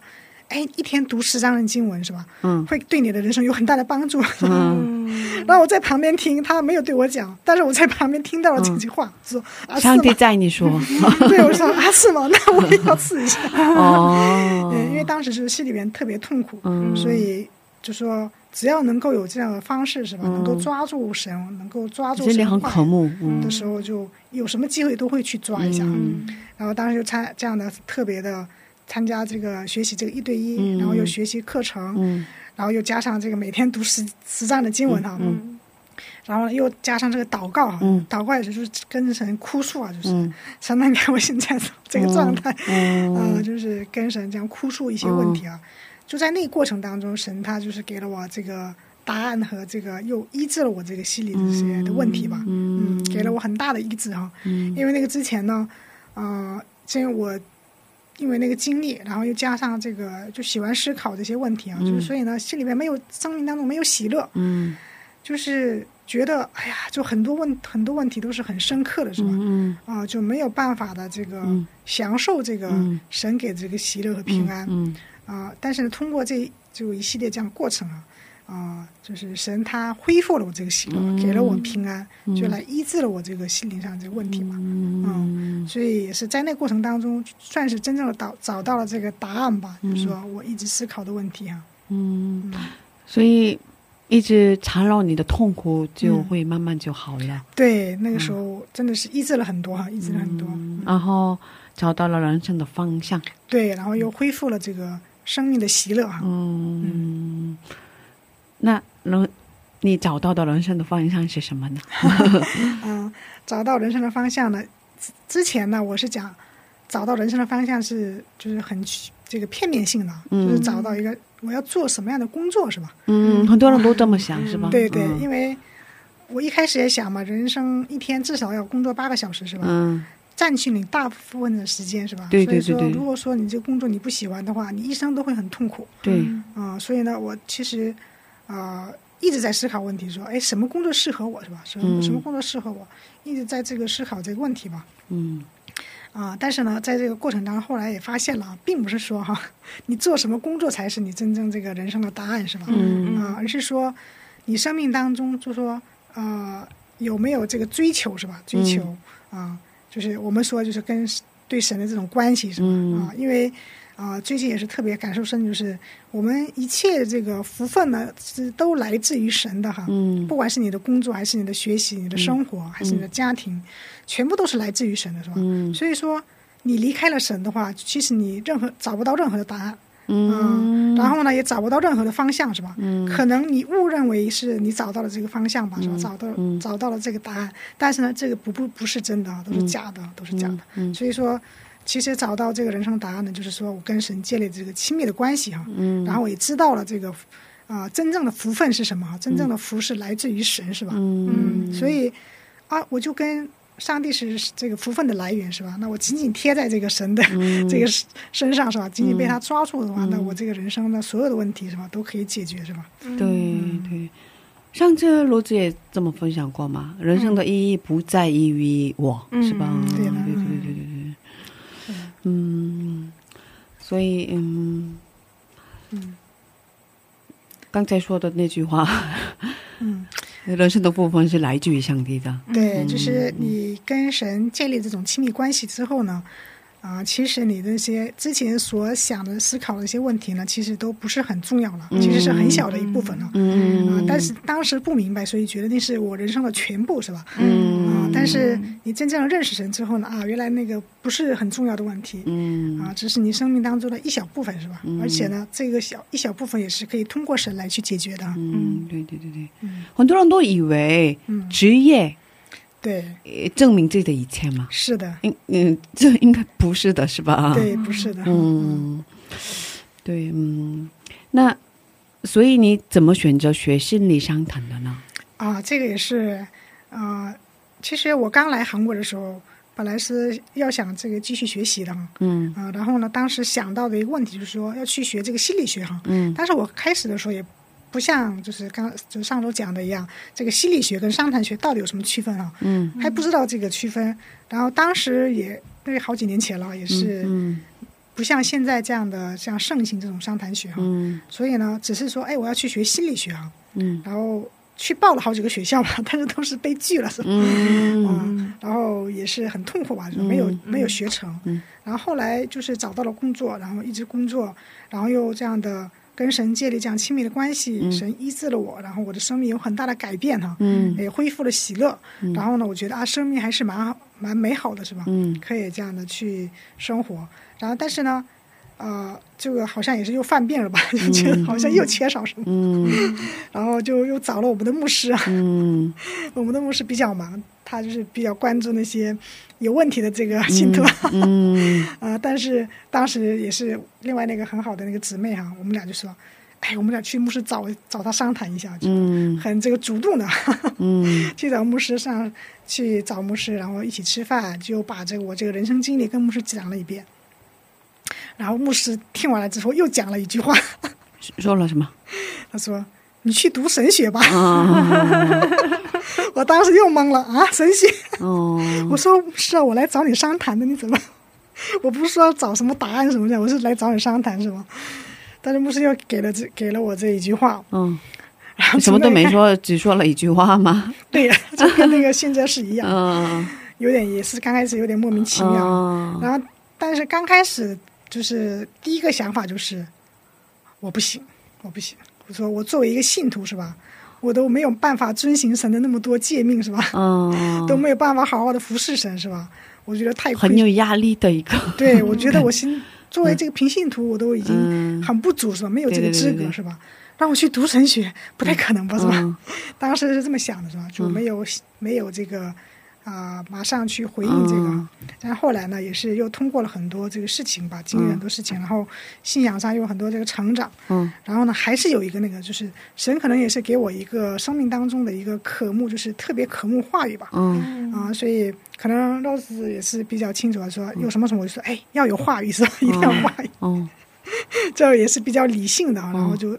哎，一天读十章的经文是吧？嗯会对你的人生有很大的帮助。嗯，然后我在旁边听，他没有对我讲，但是我在旁边听到了这句话，说上帝？在你说 对，我说啊，是吗？那我也要试一下。哦，嗯，因为当时是心里面特别痛苦，嗯所以就说只要能够有这样的方式是吧，嗯能够抓住神，能够抓住神话很渴慕，嗯的时候，就有什么机会都会去抓一下。嗯然后当时就参这样的特别的参加这个学习这个一对一，嗯然后又学习课程，嗯。然后又加上这个每天读实实战的经文哈，嗯然后又加上这个祷告哈，嗯。祷告也是就是跟神哭诉啊，就是、嗯。神能给我现在这个状态，嗯嗯，就是跟神这样哭诉一些问题啊。就在那个过程当中，神他就是给了我这个答案和这个又医治了我这个心理的这些的问题吧，嗯，给了我很大的医治哈。嗯。因为那个之前呢，呃，因为我因为那个经历，然后又加上这个就喜欢思考这些问题啊，就是所以呢，心里面没有生命当中没有喜乐，嗯。就是觉得哎呀，就很多问很多问题都是很深刻的，是吧？嗯啊、就没有办法的这个嗯。享受这个嗯。神给这个喜乐和平安。嗯啊、但是呢，通过这就一系列这样过程啊，啊、就是神他恢复了我这个喜乐，嗯。给了我平安，嗯就来医治了我这个心灵上这个问题嘛。嗯。所以也是在那过程当中，算是真正的找找到了这个答案吧，就是说我一直思考的问题啊。嗯，所以一直缠绕你的痛苦就嗯会慢慢就好了，对，那个时候真的是医治了很多哈、医治了很多。嗯然后找到了人生的方向。对，然后又恢复了这个生命的喜乐哈、嗯，那人你找到的人生的方向是什么呢？嗯，找到人生的方向呢，之之前呢，我是讲找到人生的方向是就是很这个片面性的，嗯就是找到一个我要做什么样的工作是吧？嗯，很多人都这么想，是吧？对对，嗯因为我一开始也想嘛，人生一天至少要工作八个小时是吧？嗯占据你大部分的时间是吧？对对所以说，对对如果说你这个工作你不喜欢的话，你一生都会很痛苦对，啊、所以呢，我其实啊、一直在思考问题，说，哎，什么工作适合我是吧？什么、嗯什么工作适合我？一直在这个思考这个问题吧。嗯啊，但是呢，在这个过程当中，后来也发现了，并不是说哈，你做什么工作才是你真正这个人生的答案，是吧？嗯啊，而是说你生命当中，就说呃，有没有这个追求，是吧？追求、啊，就是我们说就是跟对神的这种关系，是吧？嗯啊，因为啊、最近也是特别感受深，就是我们一切这个福分呢，是都来自于神的哈。嗯不管是你的工作，还是你的学习、你的生活，还是你的家庭，全部都是来自于神的，是吧？嗯所以说，你离开了神的话，其实你任何找不到任何的答案，嗯，然后呢，也找不到任何的方向，是吧？嗯可能你误认为是你找到了这个方向吧，是吧？找到嗯找到了这个答案，但是呢，这个不不不是真的啊，都是假的，都是假的。嗯所以说，其实找到这个人生答案呢，就是说我跟神建立这个亲密的关系哈，嗯然后我也知道了这个啊、真正的福分是什么？真正的福是来自于神，是吧？嗯所以啊，我就跟上帝是这个福分的来源，是吧？那我紧紧贴在这个神的、嗯 这个身上，是吧？紧紧被他抓住的话，那我这个人生的所有的问题，是吧，都可以解决，是吧？对对。上次罗子也这么分享过嘛，人生的意义不在于我，嗯是吧？对对对，嗯，所以嗯嗯。刚才说的那句话，嗯，人生的部分是来自于上帝的，对，就是你跟神建立这种亲密关系之后呢，啊、其实你那些之前所想的、思考的一些问题呢，其实都不是很重要了，其实是很小的一部分了。嗯啊，但是当时不明白，所以觉得那是我人生的全部，是吧？嗯啊，但是你真正认识神之后呢，啊，原来那个不是很重要的问题，嗯啊，只是你生命当中的一小部分，是吧？嗯而且呢，这个小一小部分也是可以通过神来去解决的。嗯，对对对对，嗯很多人都以为嗯，职业对，呃证明自己的一切吗，是的，应嗯，这应该不是的，是吧？对，不是的。嗯，对，嗯，那所以你怎么选择学心理商谈的呢？啊，这个也是，啊，其实我刚来韩国的时候，本来是要想这个继续学习的哈，嗯。啊，然后呢，当时想到的一个问题就是说要去学这个心理学哈，嗯。但是我开始的时候也不像就是刚就上周讲的一样，这个心理学跟商谈学到底有什么区分啊？嗯。还不知道这个区分。然后当时也那个好几年前了，也是嗯不像现在这样的像盛行这种商谈学哈，嗯。所以呢，只是说哎我要去学心理学啊，嗯。然后去报了好几个学校吧，但是都是被拒了，是吧？嗯啊，然后也是很痛苦吧，就没有、嗯。没有学成。嗯。然后后来就是找到了工作，然后一直工作，然后又这样的跟神建立这样亲密的关系，嗯神医治了我，然后我的生命有很大的改变哈，嗯也恢复了喜乐。然后呢，我觉得啊，生命还是蛮好蛮美好的，是吧？嗯可以这样的去生活。然后但是呢，呃，这个好像也是又犯病了吧，就觉得好像又缺少什么，嗯 然后就又找了我们的牧师啊，嗯 我们的牧师比较忙，他就是比较关注那些 有问题的这个信徒啊。嗯 啊、但是当时也是另外那个很好的那个姊妹哈、我们俩就说，哎，我们俩去牧师找找他商谈一下，就嗯很这个主动的嗯 去找牧师上去找牧师，然后一起吃饭，就把这个我这个人生经历跟牧师讲了一遍。然后牧师听完了之后又讲了一句话，说了什么？他说：“你去读神学吧。啊 我当时又懵了啊，神仙。哦 我说是啊，我来找你商谈的，你怎么？我不是说找什么答案什么的，我是来找你商谈是吗？但是牧师又给了这给了我这一句话，嗯，然后什么都。没说，只说了一句话吗？对呀，就跟那个现在是一样，嗯有点也是刚开始有点莫名其妙。嗯然后，但是刚开始就是第一个想法就是我不行，我不行。我说我作为一个信徒是吧，我都没有办法遵行神的那么多诫命是吧，嗯，都没有办法好好的服侍神是吧？我觉得太亏很有压力的一个。对，我觉得我心 作为这个平信徒，我都已经嗯很不足是吧？没有这个资格是吧？让我去读神学，不太可能吧是吧？嗯当时是这么想的是吧？就没有、没有这个啊、马上去回应这个。嗯但后来呢，也是又通过了很多这个事情吧，经历很多事情，然后信仰上有很多这个成长。嗯然后呢，还是有一个那个，就是神可能也是给我一个生命当中的一个渴慕，就是特别渴慕话语吧。嗯啊，所以可能 Rose 也是比较清楚的说，有什么什么我就说，哎，要有话语是吧？一定要话语，哦 这也是比较理性的啊。然后就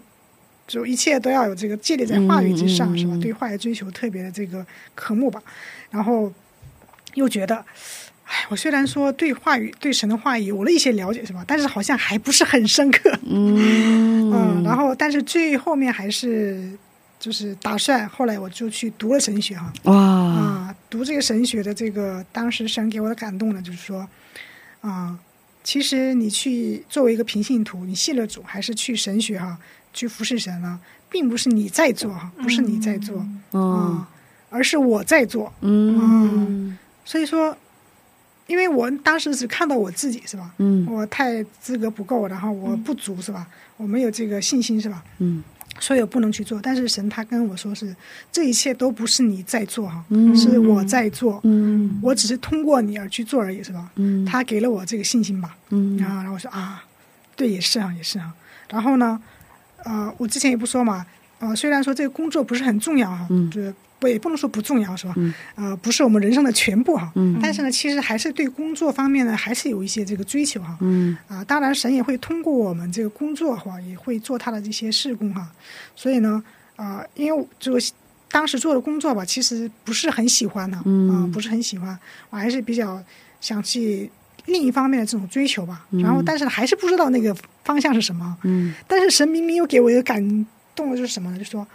就一切都要有这个建立在话语之上，是吧？嗯对话语追求特别的这个渴慕吧，然后又觉得。哎，我虽然说对话语、对神的话语有了一些了解，是吧？但是好像还不是很深刻。嗯嗯，然后但是最后面还是就是打算，后来我就去读了神学哈。哇，啊，读这个神学的这个，当时神给我的感动呢，就是说，啊，其实你去作为一个平信徒，你信了主，还是去神学哈，去服侍神了，并不是你在做哈，不是你在做，嗯啊，而是我在做。嗯所以说，因为我当时只看到我自己是吧？嗯我太资格不够，然后我不足是吧？我没有这个信心是吧？嗯所以我不能去做。但是神他跟我说是，这一切都不是你在做哈，嗯是我在做。嗯我只是通过你而去做而已，是吧？嗯他给了我这个信心吧。嗯啊，然后我说啊，对，也是啊，也是啊。然后呢，呃，我之前也不说嘛，呃，虽然说这个工作不是很重要哈，嗯就是不也不能说不重要是吧？嗯呃，不是我们人生的全部哈。嗯但是呢，其实还是对工作方面呢，还是有一些这个追求哈。嗯啊，当然神也会通过我们这个工作哈，也会做他的这些事工哈。所以呢，啊，因为这个当时做的工作吧，其实不是很喜欢的，啊嗯，不是很喜欢，我还是比较想去另一方面的这种追求吧。嗯然后，但是还是不知道那个方向是什么。嗯但是神明明又给我一个感动的就是什么呢？就是说，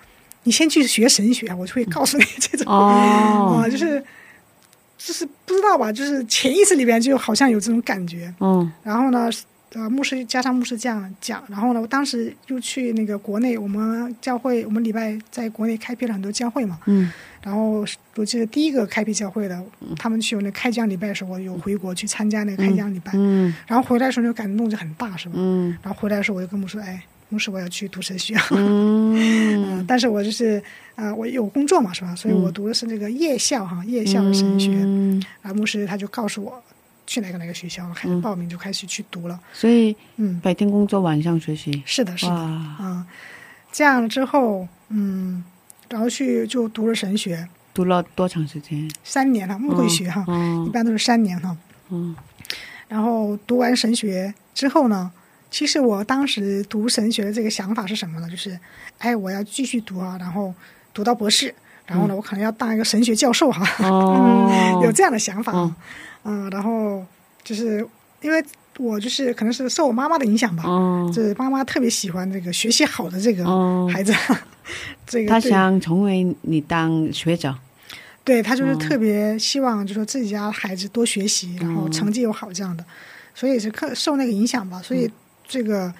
你先去学神学，我就会告诉你 这种。哦。啊，就是就是不知道吧，就是潜意识里边就好像有这种感觉。嗯。然后呢，呃，牧师加上牧师这样讲，然后呢，我当时又去那个国内，我们教会，我们礼拜在国内开辟了很多教会嘛。嗯。然后我记得第一个开辟教会的，他们去有那开疆礼拜的时候，我有回国去参加那个开疆礼拜，嗯。然后回来的时候就感动就很大，是吧？嗯。然后回来的时候我就跟牧师说，哎，牧师我要去读神学。嗯嗯，但是我就是，呃，我有工作嘛，是吧？所以我读的是那个夜校哈，夜校的神学。嗯然后牧师他就告诉我去哪个哪个学校，开始报名就开始去读了。所以嗯，白天工作，晚上学习。是的，是的，哇，啊，这样之后，嗯，然后去就读了神学读了多长时间？三年了，牧会学哈，一嗯般都是三年哈。嗯然后读完神学之后呢，其实我当时读神学的这个想法是什么呢？就是，哎，我要继续读啊，然后读到博士，然后呢，我可能要当一个神学教授哈。有这样的想法嗯，然后就是因为我就是可能是受我妈妈的影响吧，哦就是妈妈特别喜欢这个学习好的这个哦，孩子，这个他对想成为你当学者。对他就是嗯特别希望，就说自己家孩子多学习，然后嗯成绩又好这样的，所以是课受那个影响吧。所嗯以这个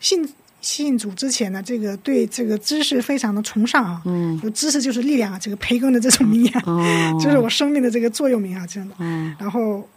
信信主之前呢，这个对这个知识非常的崇尚啊，嗯。有知识就是力量啊，这个培根的这种名言，哦，就是我生命的这个座右铭啊，这样的。嗯然后，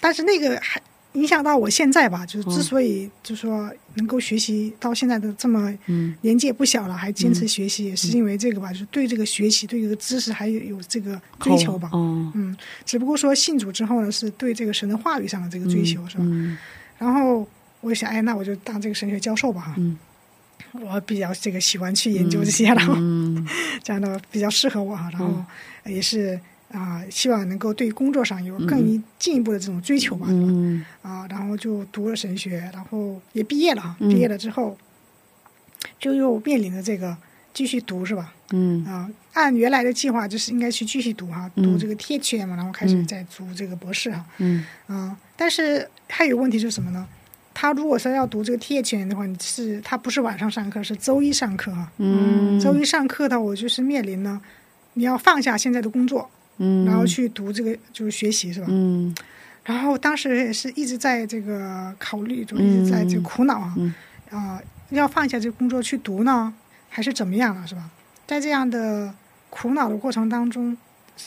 但是那个还影响到我现在吧，就是嗯之所以就说能够学习到现在的这么嗯。年纪也不小了，还坚持学习，也是因为这个吧，就是对这个学习、对这个知识还有有这个追求吧。哦，嗯，只不过说信主之后呢，是对这个神的话语上的这个追求，是吧？嗯。然后我就想，哎，那我就当这个神学教授吧，哈。嗯。我比较这个喜欢去研究这些，然后嗯。这样的比较适合我哈，然后也是啊、希望能够对工作上有更一进一步的这种追求吧，嗯。啊，然后就读了神学，然后也毕业了哈。嗯。毕业了之后，就又面临着这个继续读是吧？嗯。啊，按原来的计划就是应该去继续读哈，嗯。读这个 THM 嘛，然后开始嗯。再读这个博士哈。嗯。啊，但是还有问题是什么呢？他如果说要读这个 THM 的话，你是他不是晚上上课，是周一上课周一上课的，我就是面临呢，你要放下现在的工作，嗯，然后去读这个就是学习是吧？嗯。然后当时也是一直在这个考虑，就一直在这个苦恼啊，要放下这个工作去读呢，还是怎么样了，是吧？在这样的苦恼的过程当中，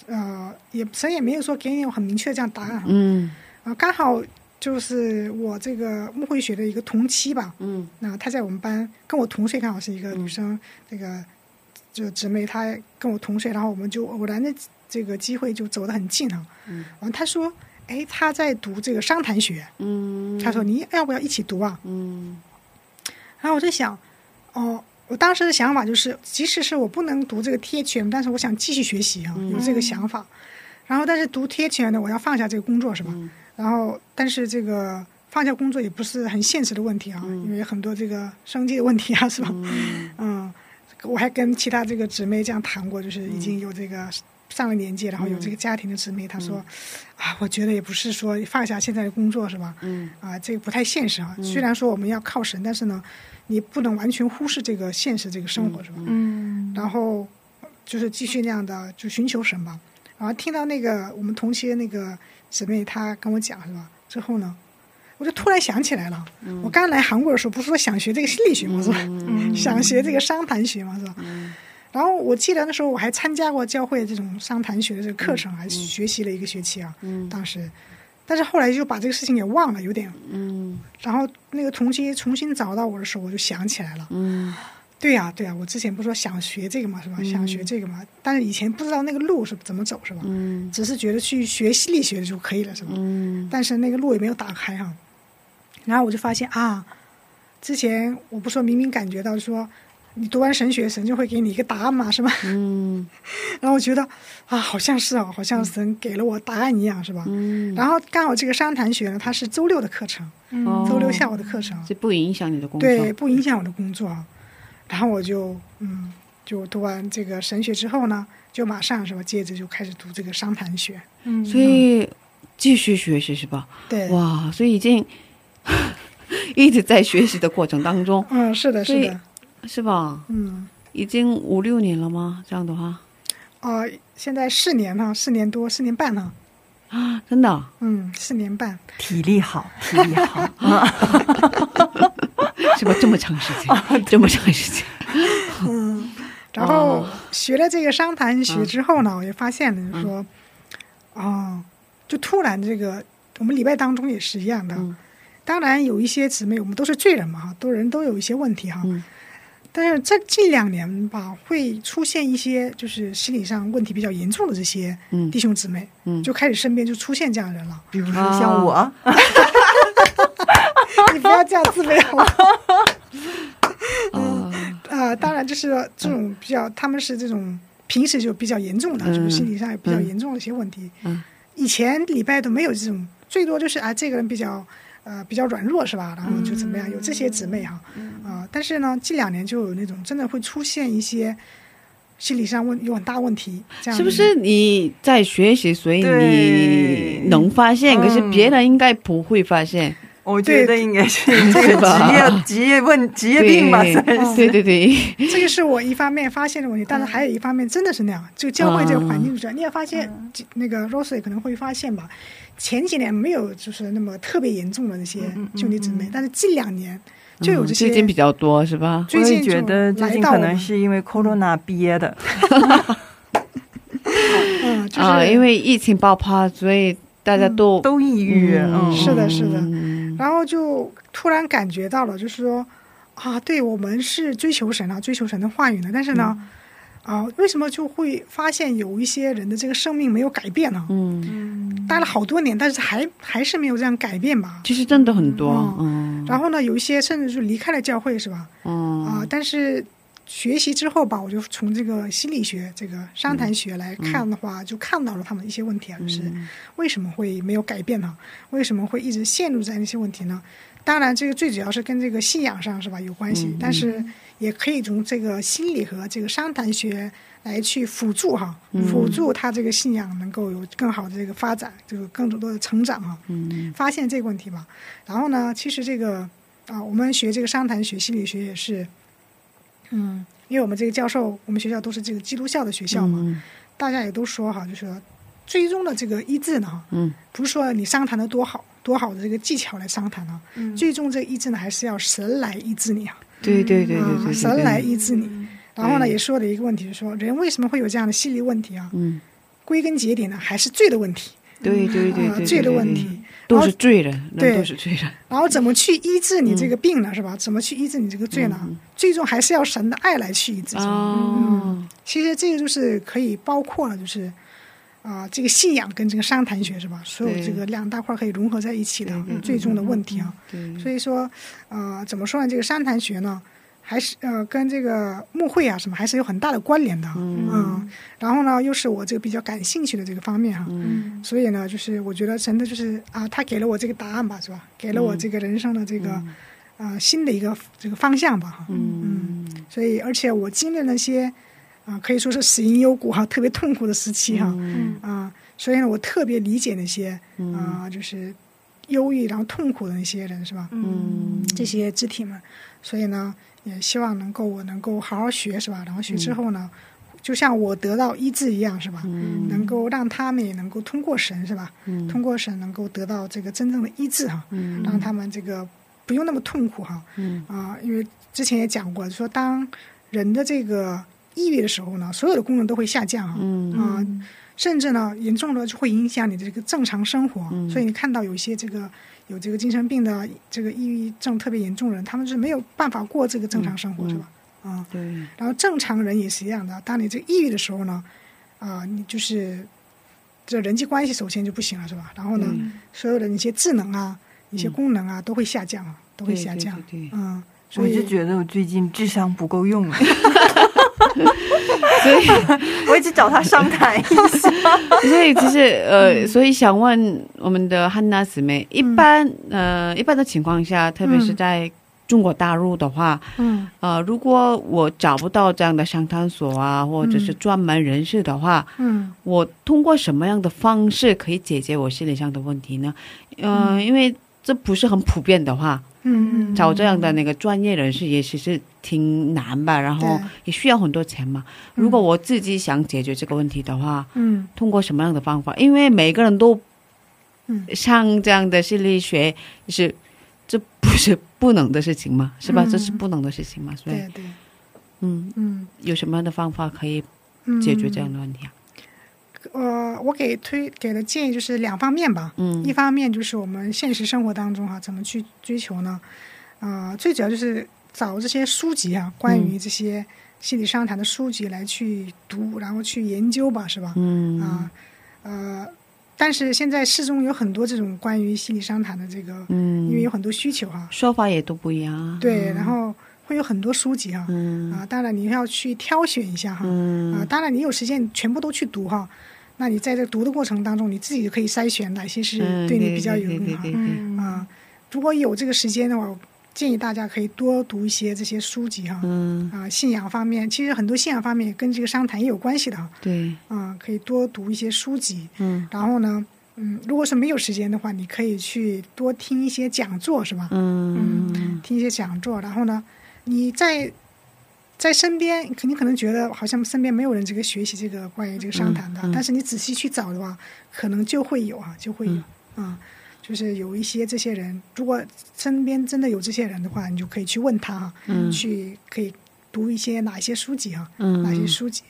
呃，也谁也没有说给你有很明确的这样答案，嗯。啊、刚好就是我这个牧会学的一个同期吧，嗯那她在我们班跟我同岁，刚好是一个女生，这个就姊妹，她跟我同岁，然后我们就偶然的这个机会就走得很近啊。嗯完，她说，哎，她在读这个商谈学，嗯，她说你要不要一起读啊？嗯然后我在想，哦，我当时的想法就是，即使是我不能读这个 THM，但是我想继续学习啊，有这个想法。然后，但是读 THM 呢，我要放下这个工作，是吧？嗯然后，但是这个放下工作也不是很现实的问题啊，因为很多这个生计的问题啊，是吧？嗯 嗯，我还跟其他这个姊妹这样谈过，就是已经有这个上了年纪，然后有这个家庭的姊妹，她说啊，我觉得也不是说放下现在的工作是吧？嗯啊，这个不太现实啊。虽然说我们要靠神，但是呢，你不能完全忽视这个现实这个生活是吧？嗯然后就是继续那样的就寻求神吧。然后听到那个我们同期的那个姊妹她跟我讲是吧？之后呢，我就突然想起来了，我刚来韩国的时候不是说想学这个心理学吗？是吧？嗯想学这个商谈学嘛，是吧？然后我记得那时候我还参加过教会这种商谈学的这个课程，还学习了一个学期啊。嗯当时，但是后来就把这个事情给忘了，有点。嗯然后那个同期重新找到我的时候，我就想起来了。嗯对呀、对呀、我之前不是说想学这个嘛，是吧？想学这个嘛，但是以前不知道那个路是怎么走，是吧？嗯只是觉得去学心理学就可以了，是吧？嗯但是那个路也没有打开哈。然后我就发现啊，之前我不说明明感觉到说，你读完神学，神就会给你一个答案嘛，是吧？嗯 然后我觉得啊，好像是哦，好像神给了我答案一样，是吧？嗯，然后刚好这个商谈学呢，它是周六的课程，哦周六下午的课程，这不影响你的工作。对，不影响我的工作啊。然后我就嗯，就读完这个神学之后呢，就马上是吧，接着就开始读这个商谈学。嗯所以继续学习是吧？对，哇，所以已经 一直在学习的过程当中，嗯，是的，是的，是吧？嗯，已经五六年了吗？这样的话哦、现在四年了，四年多，四年半了，啊，真的啊嗯，四年半，体力好，体力好啊，是吧？这么长时间，这么长时间，嗯，然后哦学了这个商谈学之后呢，我就发现了，就是说，啊、就突然这个我们礼拜当中也是一样的。嗯当然有一些姊妹，我们都是罪人嘛，哈，都人都有一些问题哈。嗯但是这近两年吧，会出现一些就是心理上问题比较严重的这些嗯弟兄姊妹，嗯就开始身边就出现这样的人了。比如说像我，你不要这样自卑好吗？啊啊、当然就是这种比较，他们是这种平时就比较严重的，嗯就是心理上也比较严重的一些问题。嗯。以前礼拜都没有这种，最多就是啊，这个人比较呃比较软弱是吧？然后就怎么样，有这些姊妹哈。啊、但是呢，近两年就有那种真的会出现一些心理上问有很大问题，这样是不是你在学习，所以你能发现，可是嗯。别人应该不会发现，我觉得应该是这个职业职业问职业病吧，对算是。对对对，这个是我一方面发现的问题，但是还有一方面真的是那样，就教会这个环境主要，你也发现，那个 Rose 也可能会发现吧，前几年没有就是那么特别严重的那些兄弟姊妹，但是近两年就有这些，嗯最近比较多是吧？我也最近觉得最来近可能到我们是因为 corona 憋的，嗯，就是、啊，因为疫情爆发，所以大家都都抑郁。嗯嗯，是的是的嗯。然后就突然感觉到了，就是说啊，对我们是追求神啊，追求神的话语呢，但是呢，啊，为什么就会发现有一些人的这个生命没有改变呢？嗯，待了好多年，但是还还是没有这样改变吧？其实真的很多，嗯。然后呢，有一些甚至就离开了教会，是吧？嗯。啊，但是学习之后吧，我就从这个心理学、这个商谈学来看的话，就看到了他们一些问题啊，就是为什么会没有改变呢？为什么会一直陷入在那些问题呢？当然，这个最主要是跟这个信仰上是吧有关系，但是也可以从这个心理和这个商谈学来去辅助哈，辅助他这个信仰能够有更好的这个发展，这个更多的成长哈。嗯发现这个问题吧。然后呢，其实这个啊，我们学这个商谈学、心理学也是，嗯，因为我们这个教授，我们学校都是这个基督教的学校嘛，嗯大家也都说哈，就是说最终的这个医治呢，嗯不是说你商谈的多好。多好的这个技巧来商谈啊！嗯最终这个医治呢，还是要神来医治你啊！对对对对神来医治你。然后呢，也说了一个问题，就是说人为什么会有这样的心理问题啊？嗯，归根结底呢，还是罪的问题对对对啊，对，罪的对对问题。都是罪人，对人都是罪人，然后怎么去医治你嗯这个病呢？是吧？怎么去医治你这个罪呢？最终还是要神的爱来去医治。哦，其实这个就是可以包括了，就是啊、这个信仰跟这个商谈学是吧？所有这个两大块可以融合在一起的最终的问题啊。对，所以说，呃，怎么说呢？这个商谈学呢，还是呃跟这个牧会啊什么还是有很大的关联的。嗯，然后呢，又是我这个比较感兴趣的这个方面哈。嗯所以呢，就是我觉得神的就是啊，他给了我这个答案吧，是吧？给了我这个人生的这个、呃新的一个这个方向吧哈。嗯所以而且我经历了那些啊、可以说是死因幽谷哈，特别痛苦的时期哈。嗯啊，所以呢，我特别理解那些啊、就是忧郁然后痛苦的那些人，是吧？嗯这些肢体们，所以呢，也希望能够我能够好好学，是吧？然后学之后呢，就像我得到医治一样，是吧？嗯能够让他们也能够通过神，是吧？嗯通过神能够得到这个真正的医治哈，嗯让他们这个不用那么痛苦哈。嗯啊，因为之前也讲过，说当人的这个抑郁的时候呢，所有的功能都会下降啊，甚至呢，严重的就会影响你的这个正常生活。嗯所以你看到有一些这个有这个精神病的这个抑郁症特别严重的人，他们是没有办法过这个正常生活，嗯是吧？啊，对，然后正常人也是一样的。当你这个抑郁的时候呢，啊，你就是这人际关系首先就不行了，是吧？然后呢，嗯所有的一些智能啊、一些功能啊都会下降啊，都会下降。对对嗯，所我以就觉得我最近智商不够用，所以 我一直找他商谈一下。所以其实呃，所以想问我们的汉娜姊妹，一般呃一般的情况下，特别是在中国大陆的话，嗯。呃，如果我找不到这样的商谈所啊，或者是专门人士的话，嗯。我通过什么样的方式可以解决我心理上的问题呢？嗯、因为这不是很普遍的话，嗯嗯，找这样的那个专业人士也其实挺难吧，然后也需要很多钱嘛。如果我自己想解决这个问题的话，嗯通过什么样的方法？因为每个人都嗯上这样的心理学，是这不是不能的事情吗？是吧？嗯这是不能的事情嘛？所以对，对，嗯，嗯有什么样的方法可以嗯，解决这样的问题啊？呃，我给推给的建议就是两方面吧。嗯一方面就是我们现实生活当中哈、怎么去追求呢？啊、最主要就是找这些书籍啊，关于这些心理商谈的书籍来去读，然后去研究吧，是吧？嗯啊，呃，但是现在市中有很多这种关于心理商谈的这个，嗯，因为有很多需求哈、说法也都不一样啊。对，然后会有很多书籍哈、嗯啊，当然你要去挑选一下哈、嗯啊，当然你有时间全部都去读哈，那你在这读的过程当中，你自己可以筛选哪些是嗯对你比较有用哈对对对。对嗯啊，如果有这个时间的话，我建议大家可以多读一些这些书籍哈。嗯，啊，信仰方面，其实很多信仰方面跟这个商谈也有关系的哈。对，啊，可以多读一些书籍。嗯然后呢，嗯，如果是没有时间的话，你可以去多听一些讲座，是吧？嗯听一些讲座，然后呢，你在在身边，肯定可能觉得好像身边没有人这个学习这个关于这个商谈的，嗯嗯。但是你仔细去找的话，可能就会有啊，就会有啊、嗯就是有一些这些人，如果身边真的有这些人的话，你就可以去问他哈、嗯。去可以读一些哪些书籍哈、嗯。哪些书籍，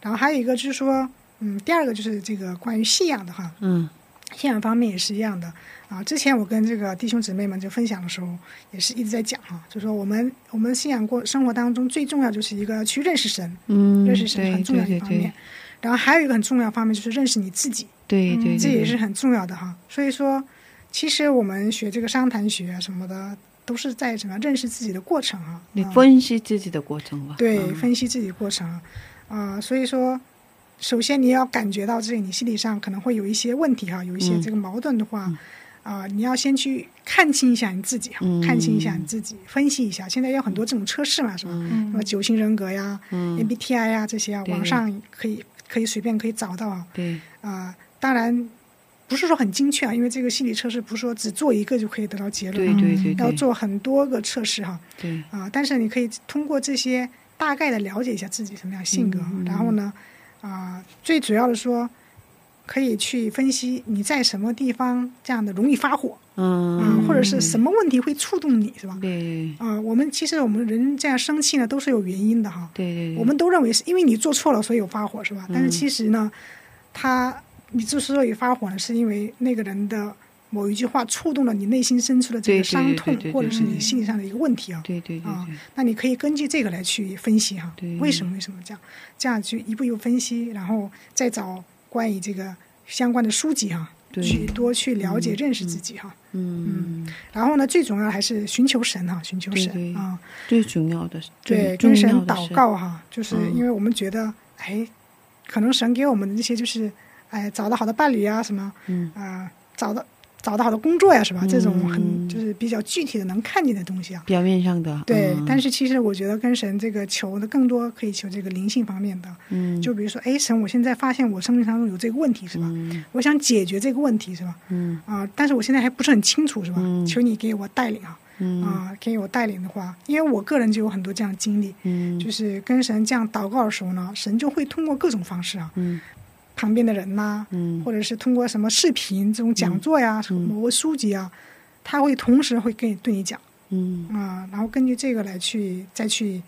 然后还有一个就是说，嗯，第二个就是这个关于信仰的哈，嗯。信仰方面也是一样的啊。之前我跟这个弟兄姊妹们就分享的时候，也是一直在讲哈、就说我们我们信仰过生活当中最重要就是一个去认识神，嗯，认识神很重要的一对对方面。然后还有一个很重要方面就是认识你自己，对对对，这也是很重要的哈。所以说，其实我们学这个商谈学啊什么的，都是在什么认识自己的过程啊。你啊分析自己的过程吧。对，嗯分析自己的过程啊、所以说，首先你要感觉到自己你心理上可能会有一些问题哈，有一些嗯这个矛盾的话，啊、你要先去看清一下你自己看清一下你自己，分析一下。现在有很多这种测试嘛，是吧？嗯什么九型人格呀、嗯 MBTI 呀这些啊，网上可以可以随便可以找到啊。对，啊、当然不是说很精确啊，因为这个心理测试不是说只做一个就可以得到结论对啊，对对对，要做很多个测试哈。对，啊，但是你可以通过这些大概的了解一下自己什么样性格，然后呢，啊，最主要的说，可以去分析你在什么地方这样的容易发火，嗯啊，或者是什么问题会触动你，是吧？对啊，我们其实我们人这样生气呢，都是有原因的哈。对对，我们都认为是因为你做错了，所以有发火，是吧？但是其实呢，他你之所以发火呢，是因为那个人的某一句话触动了你内心深处的这个伤痛或者是你心理上的一个问题啊。对对对啊，那你可以根据这个来去分析哈对，为什么为什么这样，这样去一步一步分析，然后再找关于这个相关的书籍哈，对。去多去了解认识自己哈。嗯，然后呢，最重要还是寻求神哈，寻求神啊，最重要的是对，最跟神祷告哈，就是嗯。因为我们觉得，哎，可能神给我们的那些就是，哎，找到好的伴侣啊什么，嗯。啊，找到找到好的工作呀，是吧？这种很嗯就是比较具体的能看见的东西啊。表面上的，对，嗯但是其实我觉得跟神这个求的更多可以求这个灵性方面的，嗯，就比如说，哎，神，我现在发现我生命当中有这个问题，是吧？嗯我想解决这个问题，是吧？嗯啊、但是我现在还不是很清楚，是吧？嗯求你给我带领啊，嗯啊、给我带领的话，因为我个人就有很多这样的经历，嗯就是跟神这样祷告的时候呢，神就会通过各种方式啊，嗯旁边的人呐、嗯。或者是通过什么视频这种讲座呀、嗯。某个书籍啊，他会同时会跟你对你讲。嗯，啊、然后根据这个来去再去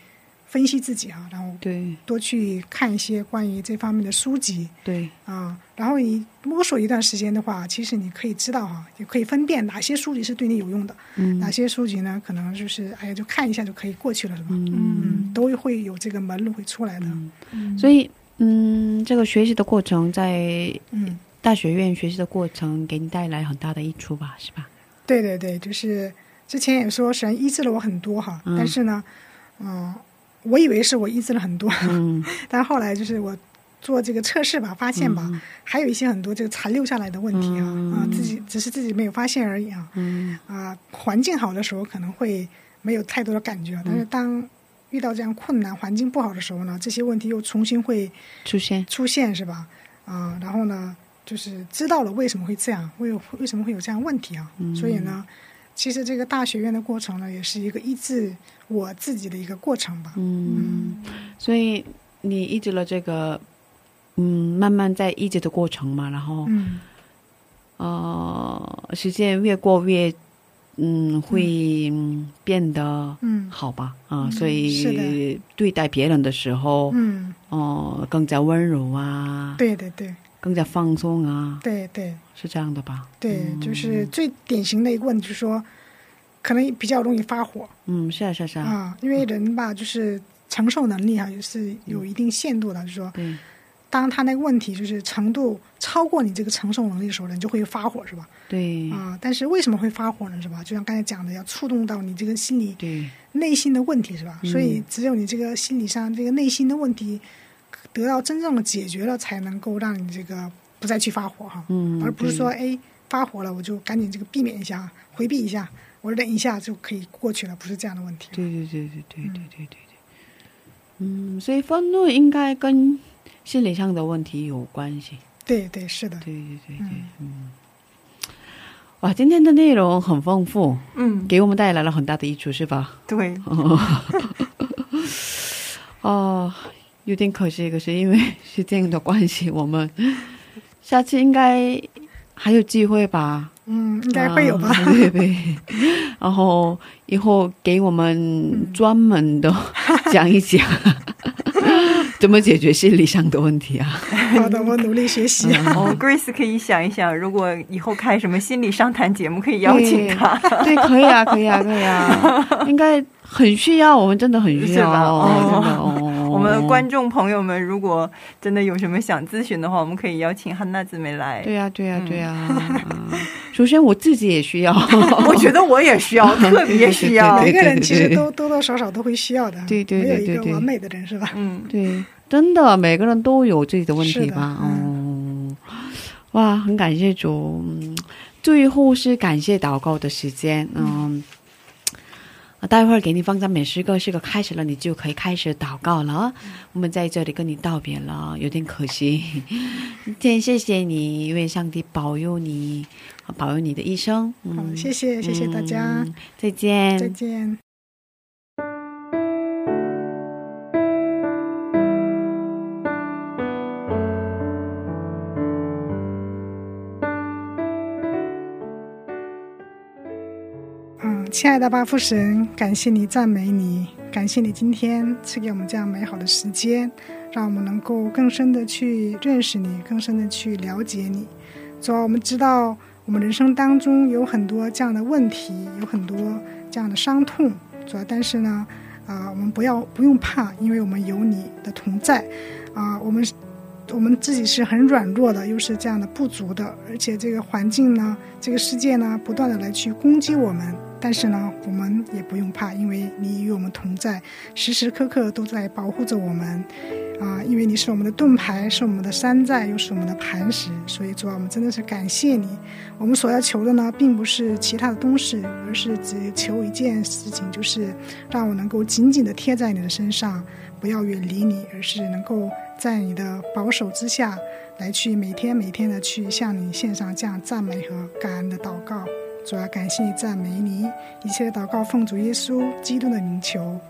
分析自己啊，然后对。多去看一些关于这方面的书籍。对，啊，然后你摸索一段时间的话，其实你可以知道哈、也可以分辨哪些书籍是对你有用的，嗯。哪些书籍呢可能就是哎呀就看一下就可以过去了，是吧？嗯嗯，都会有这个门路会出来的。嗯所以嗯，这个学习的过程在嗯，大学院学习的过程给你带来很大的益处吧，是吧？对对对，就是之前也说神医治了我很多哈，嗯。但是呢，嗯、我以为是我医治了很多，嗯。但后来就是我做这个测试吧，发现吧，还有一些很多这个残留下来的问题啊，嗯。啊，自己只是自己没有发现而已啊，嗯。啊，环境好的时候可能会没有太多的感觉，嗯但是当遇到这样困难、环境不好的时候呢，这些问题又重新会出现，出现，是吧？啊，然后呢，就是知道了为什么会这样，为为什么会有这样问题啊？嗯所以呢，其实这个大学院的过程呢，也是一个医治我自己的一个过程吧。嗯，所以你医治了这个，嗯，慢慢在医治的过程嘛，然后、嗯呃，时间越过越，嗯，会、嗯变得嗯。好吧，啊、嗯所是以对待别人的时候，嗯，哦、更加温柔啊，对对对。更加放松啊，对对。是这样的吧？对，嗯。就是最典型的一个问题，就是说，可能比较容易发火。嗯，是啊，是啊，是啊，啊，因为人吧，就是承受能力啊，也是有一定限度的，就是说，对，当他那个问题就是程度超过你这个承受能力的时候，你就会发火，是吧？对，啊，但是为什么会发火呢？是吧？就像刚才讲的，要触动到你这个心理，内心的问题，是吧？嗯所以只有你这个心理上这个内心的问题得到真正的解决了，才能够让你这个不再去发火哈，嗯，而不是说哎发火了我就赶紧这个避免一下、回避一下，我忍一下就可以过去了，不是这样的问题。对对对对对对对对对，嗯，所以愤怒应该跟心理上的问题有关系。对对是的，对对对对，嗯。哇，今天的内容很丰富，嗯，给我们带来了很大的益处，是吧？对，哦，有点可惜，可是因为时间的关系，我们下次应该还有机会吧？嗯，应该会有吧？啊 对对。然后以后给我们专门的讲一讲，怎么解决心理上的问题啊？好的，我努力学习。哦，Grace 可以想一想，如果以后开什么心理商谈节目，可以邀请他。对，可以啊，可以啊，可以啊，应该很需要，我们真的很需要，吧哦哦真的哦。我们观众朋友们，如果真的有什么想咨询的话，我们可以邀请汉娜姊妹来。对呀、对呀、对呀、啊首先我自己也需要，我觉得我也需要，特别需要。每个人其实都多多少少都会需要的，对对对没有一对对个完美的人是吧？嗯，对，真的每个人都有自己的问题吧？哦，哇，很感谢主。嗯最后是感谢祷告的时间，嗯。啊待会儿给你放赞美诗歌，是个开始了，你就可以开始祷告了。我们在这里跟你道别了，有点可惜。今天谢谢你，愿上帝保佑你，保佑你的一生。嗯好，谢谢谢谢大家，嗯再见，再见。嗯，亲爱的巴父神，感谢你，赞美你，感谢你今天赐给我们这样美好的时间，让我们能够更深的去认识你，更深的去了解你。主啊，我们知道我们人生当中有很多这样的问题，有很多这样的伤痛。主要，但是呢，啊、我们不要不用怕，因为我们有你的同在。啊、我们我们自己是很软弱的，又是这样的不足的，而且这个环境呢，这个世界呢，不断的来去攻击我们。但是呢，我们也不用怕，因为你与我们同在，时时刻刻都在保护着我们。啊，因为你是我们的盾牌，是我们的山寨，又是我们的磐石，所以主啊，我们真的是感谢你。我们所要求的呢，并不是其他的东西，而是只求一件事情，就是让我能够紧紧的贴在你的身上，不要远离你，而是能够在你的保守之下，来去每天每天的去向你献上这样赞美和感恩的祷告。主要感谢你，赞美你，一切祷告奉主耶稣基督的名求，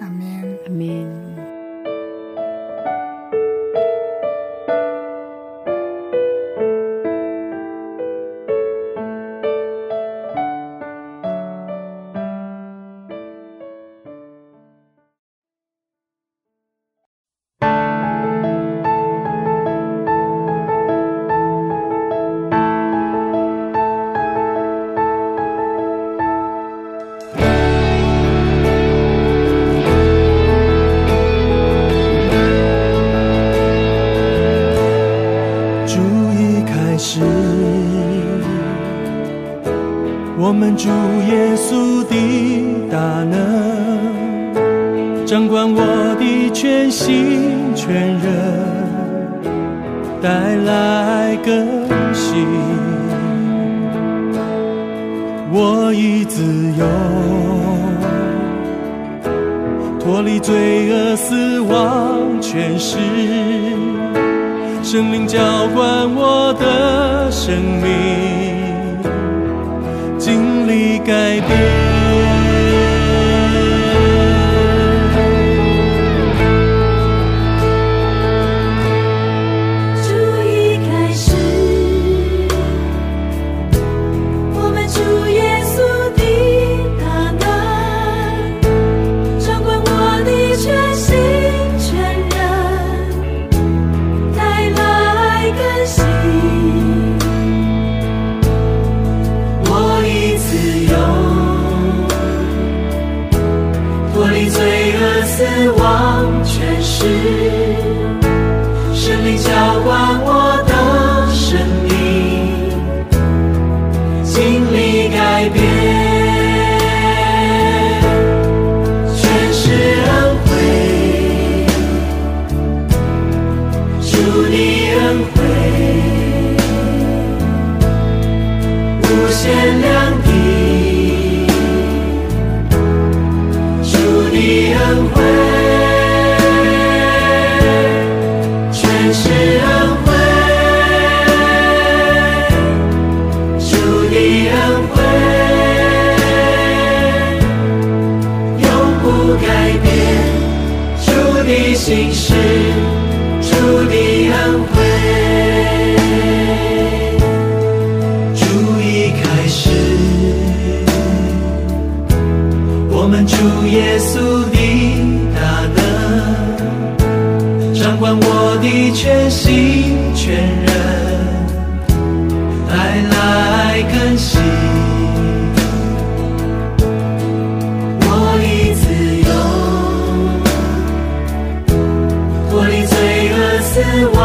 阿门。阿门。你全心全人，爱来更新。我已自由，脱离罪恶、死亡、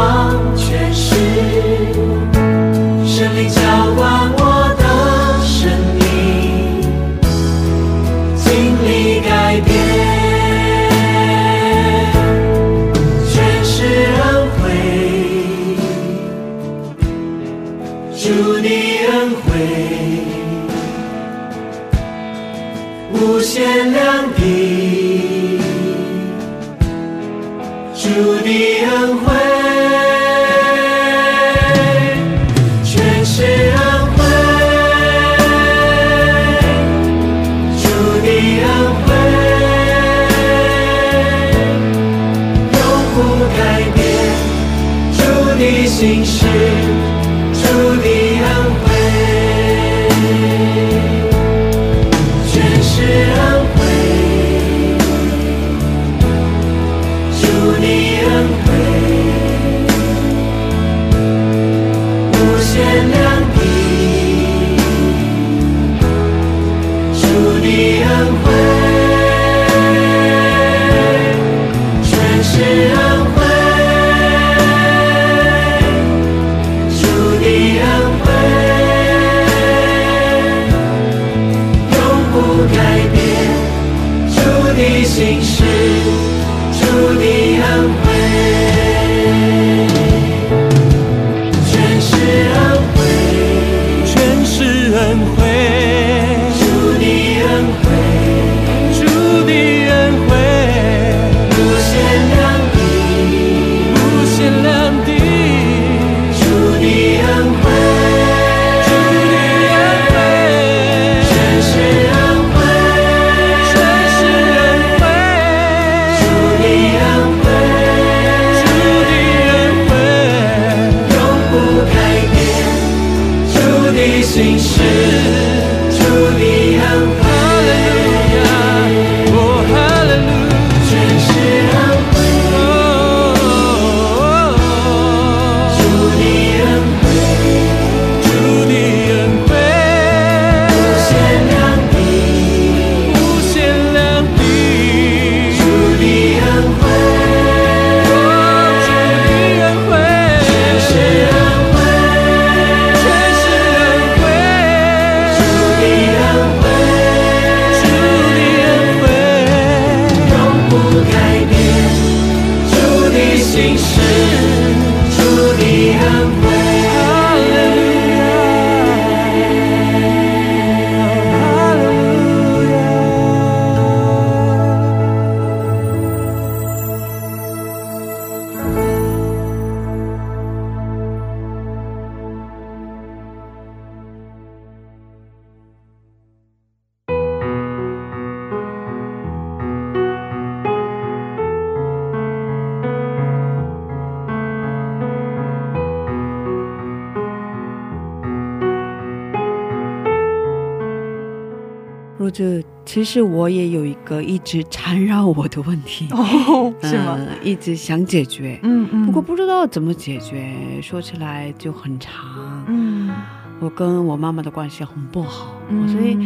其实我也有一个一直缠绕我的问题，哦，是吗？呃一直想解决，嗯嗯。不过不知道怎么解决，说起来就很长。嗯。我跟我妈妈的关系很不好，嗯，所以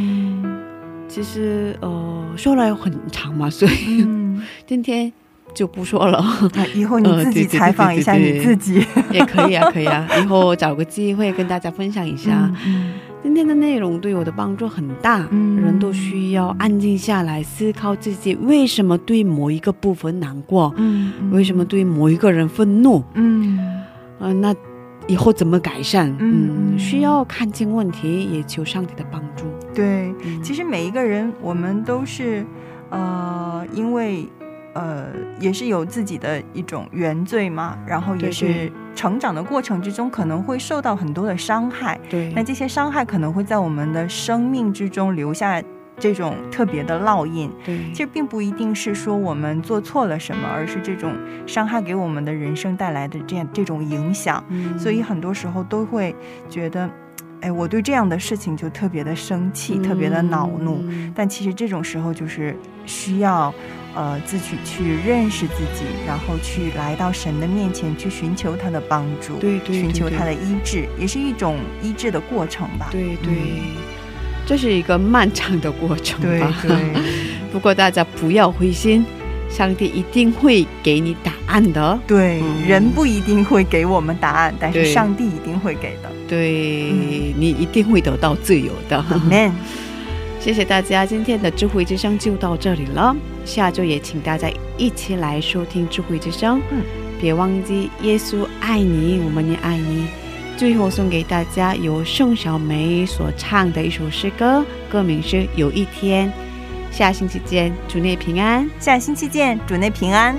其实呃说来很长嘛，所以嗯，今天就不说了，那以后你呃自己采访一下你自己。也可以啊，可以啊，以后找个机会跟大家分享一下。嗯今天的内容对我的帮助很大，嗯。人都需要安静下来思考自己为什么对某一个部分难过，嗯嗯。为什么对某一个人愤怒，嗯。嗯、那以后怎么改善？嗯。需要看清问题，也求上帝的帮助。对，嗯。其实每一个人，我们都是，呃，因为呃，也是有自己的一种原罪嘛，然后也是成长的过程之中，可能会受到很多的伤害。对那这些伤害可能会在我们的生命之中留下这种特别的烙印。对，其实并不一定是说我们做错了什么，而是这种伤害给我们的人生带来的这样这种影响。嗯所以很多时候都会觉得，哎，我对这样的事情就特别的生气，特别的恼怒。嗯但其实这种时候就是需要，呃，自己去认识自己，然后去来到神的面前去寻求他的帮助，对对对对寻求他的医治，也是一种医治的过程吧。对对，这是一个漫长的过程对吧。对，不过大家不要灰心，上帝一定会给你答案的。对，嗯人不一定会给我们答案，但是上帝一定会给的。对、你一定会得到自由的。Amen。谢谢大家，今天的智慧之声就到这里了。下周也请大家一起来收听智慧之声。嗯，别忘记耶稣爱你，我们也爱你。最后送给大家由盛小梅所唱的一首诗歌，歌名是《有一天》。下星期见，主内平安。下星期见，主内平安。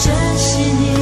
这些年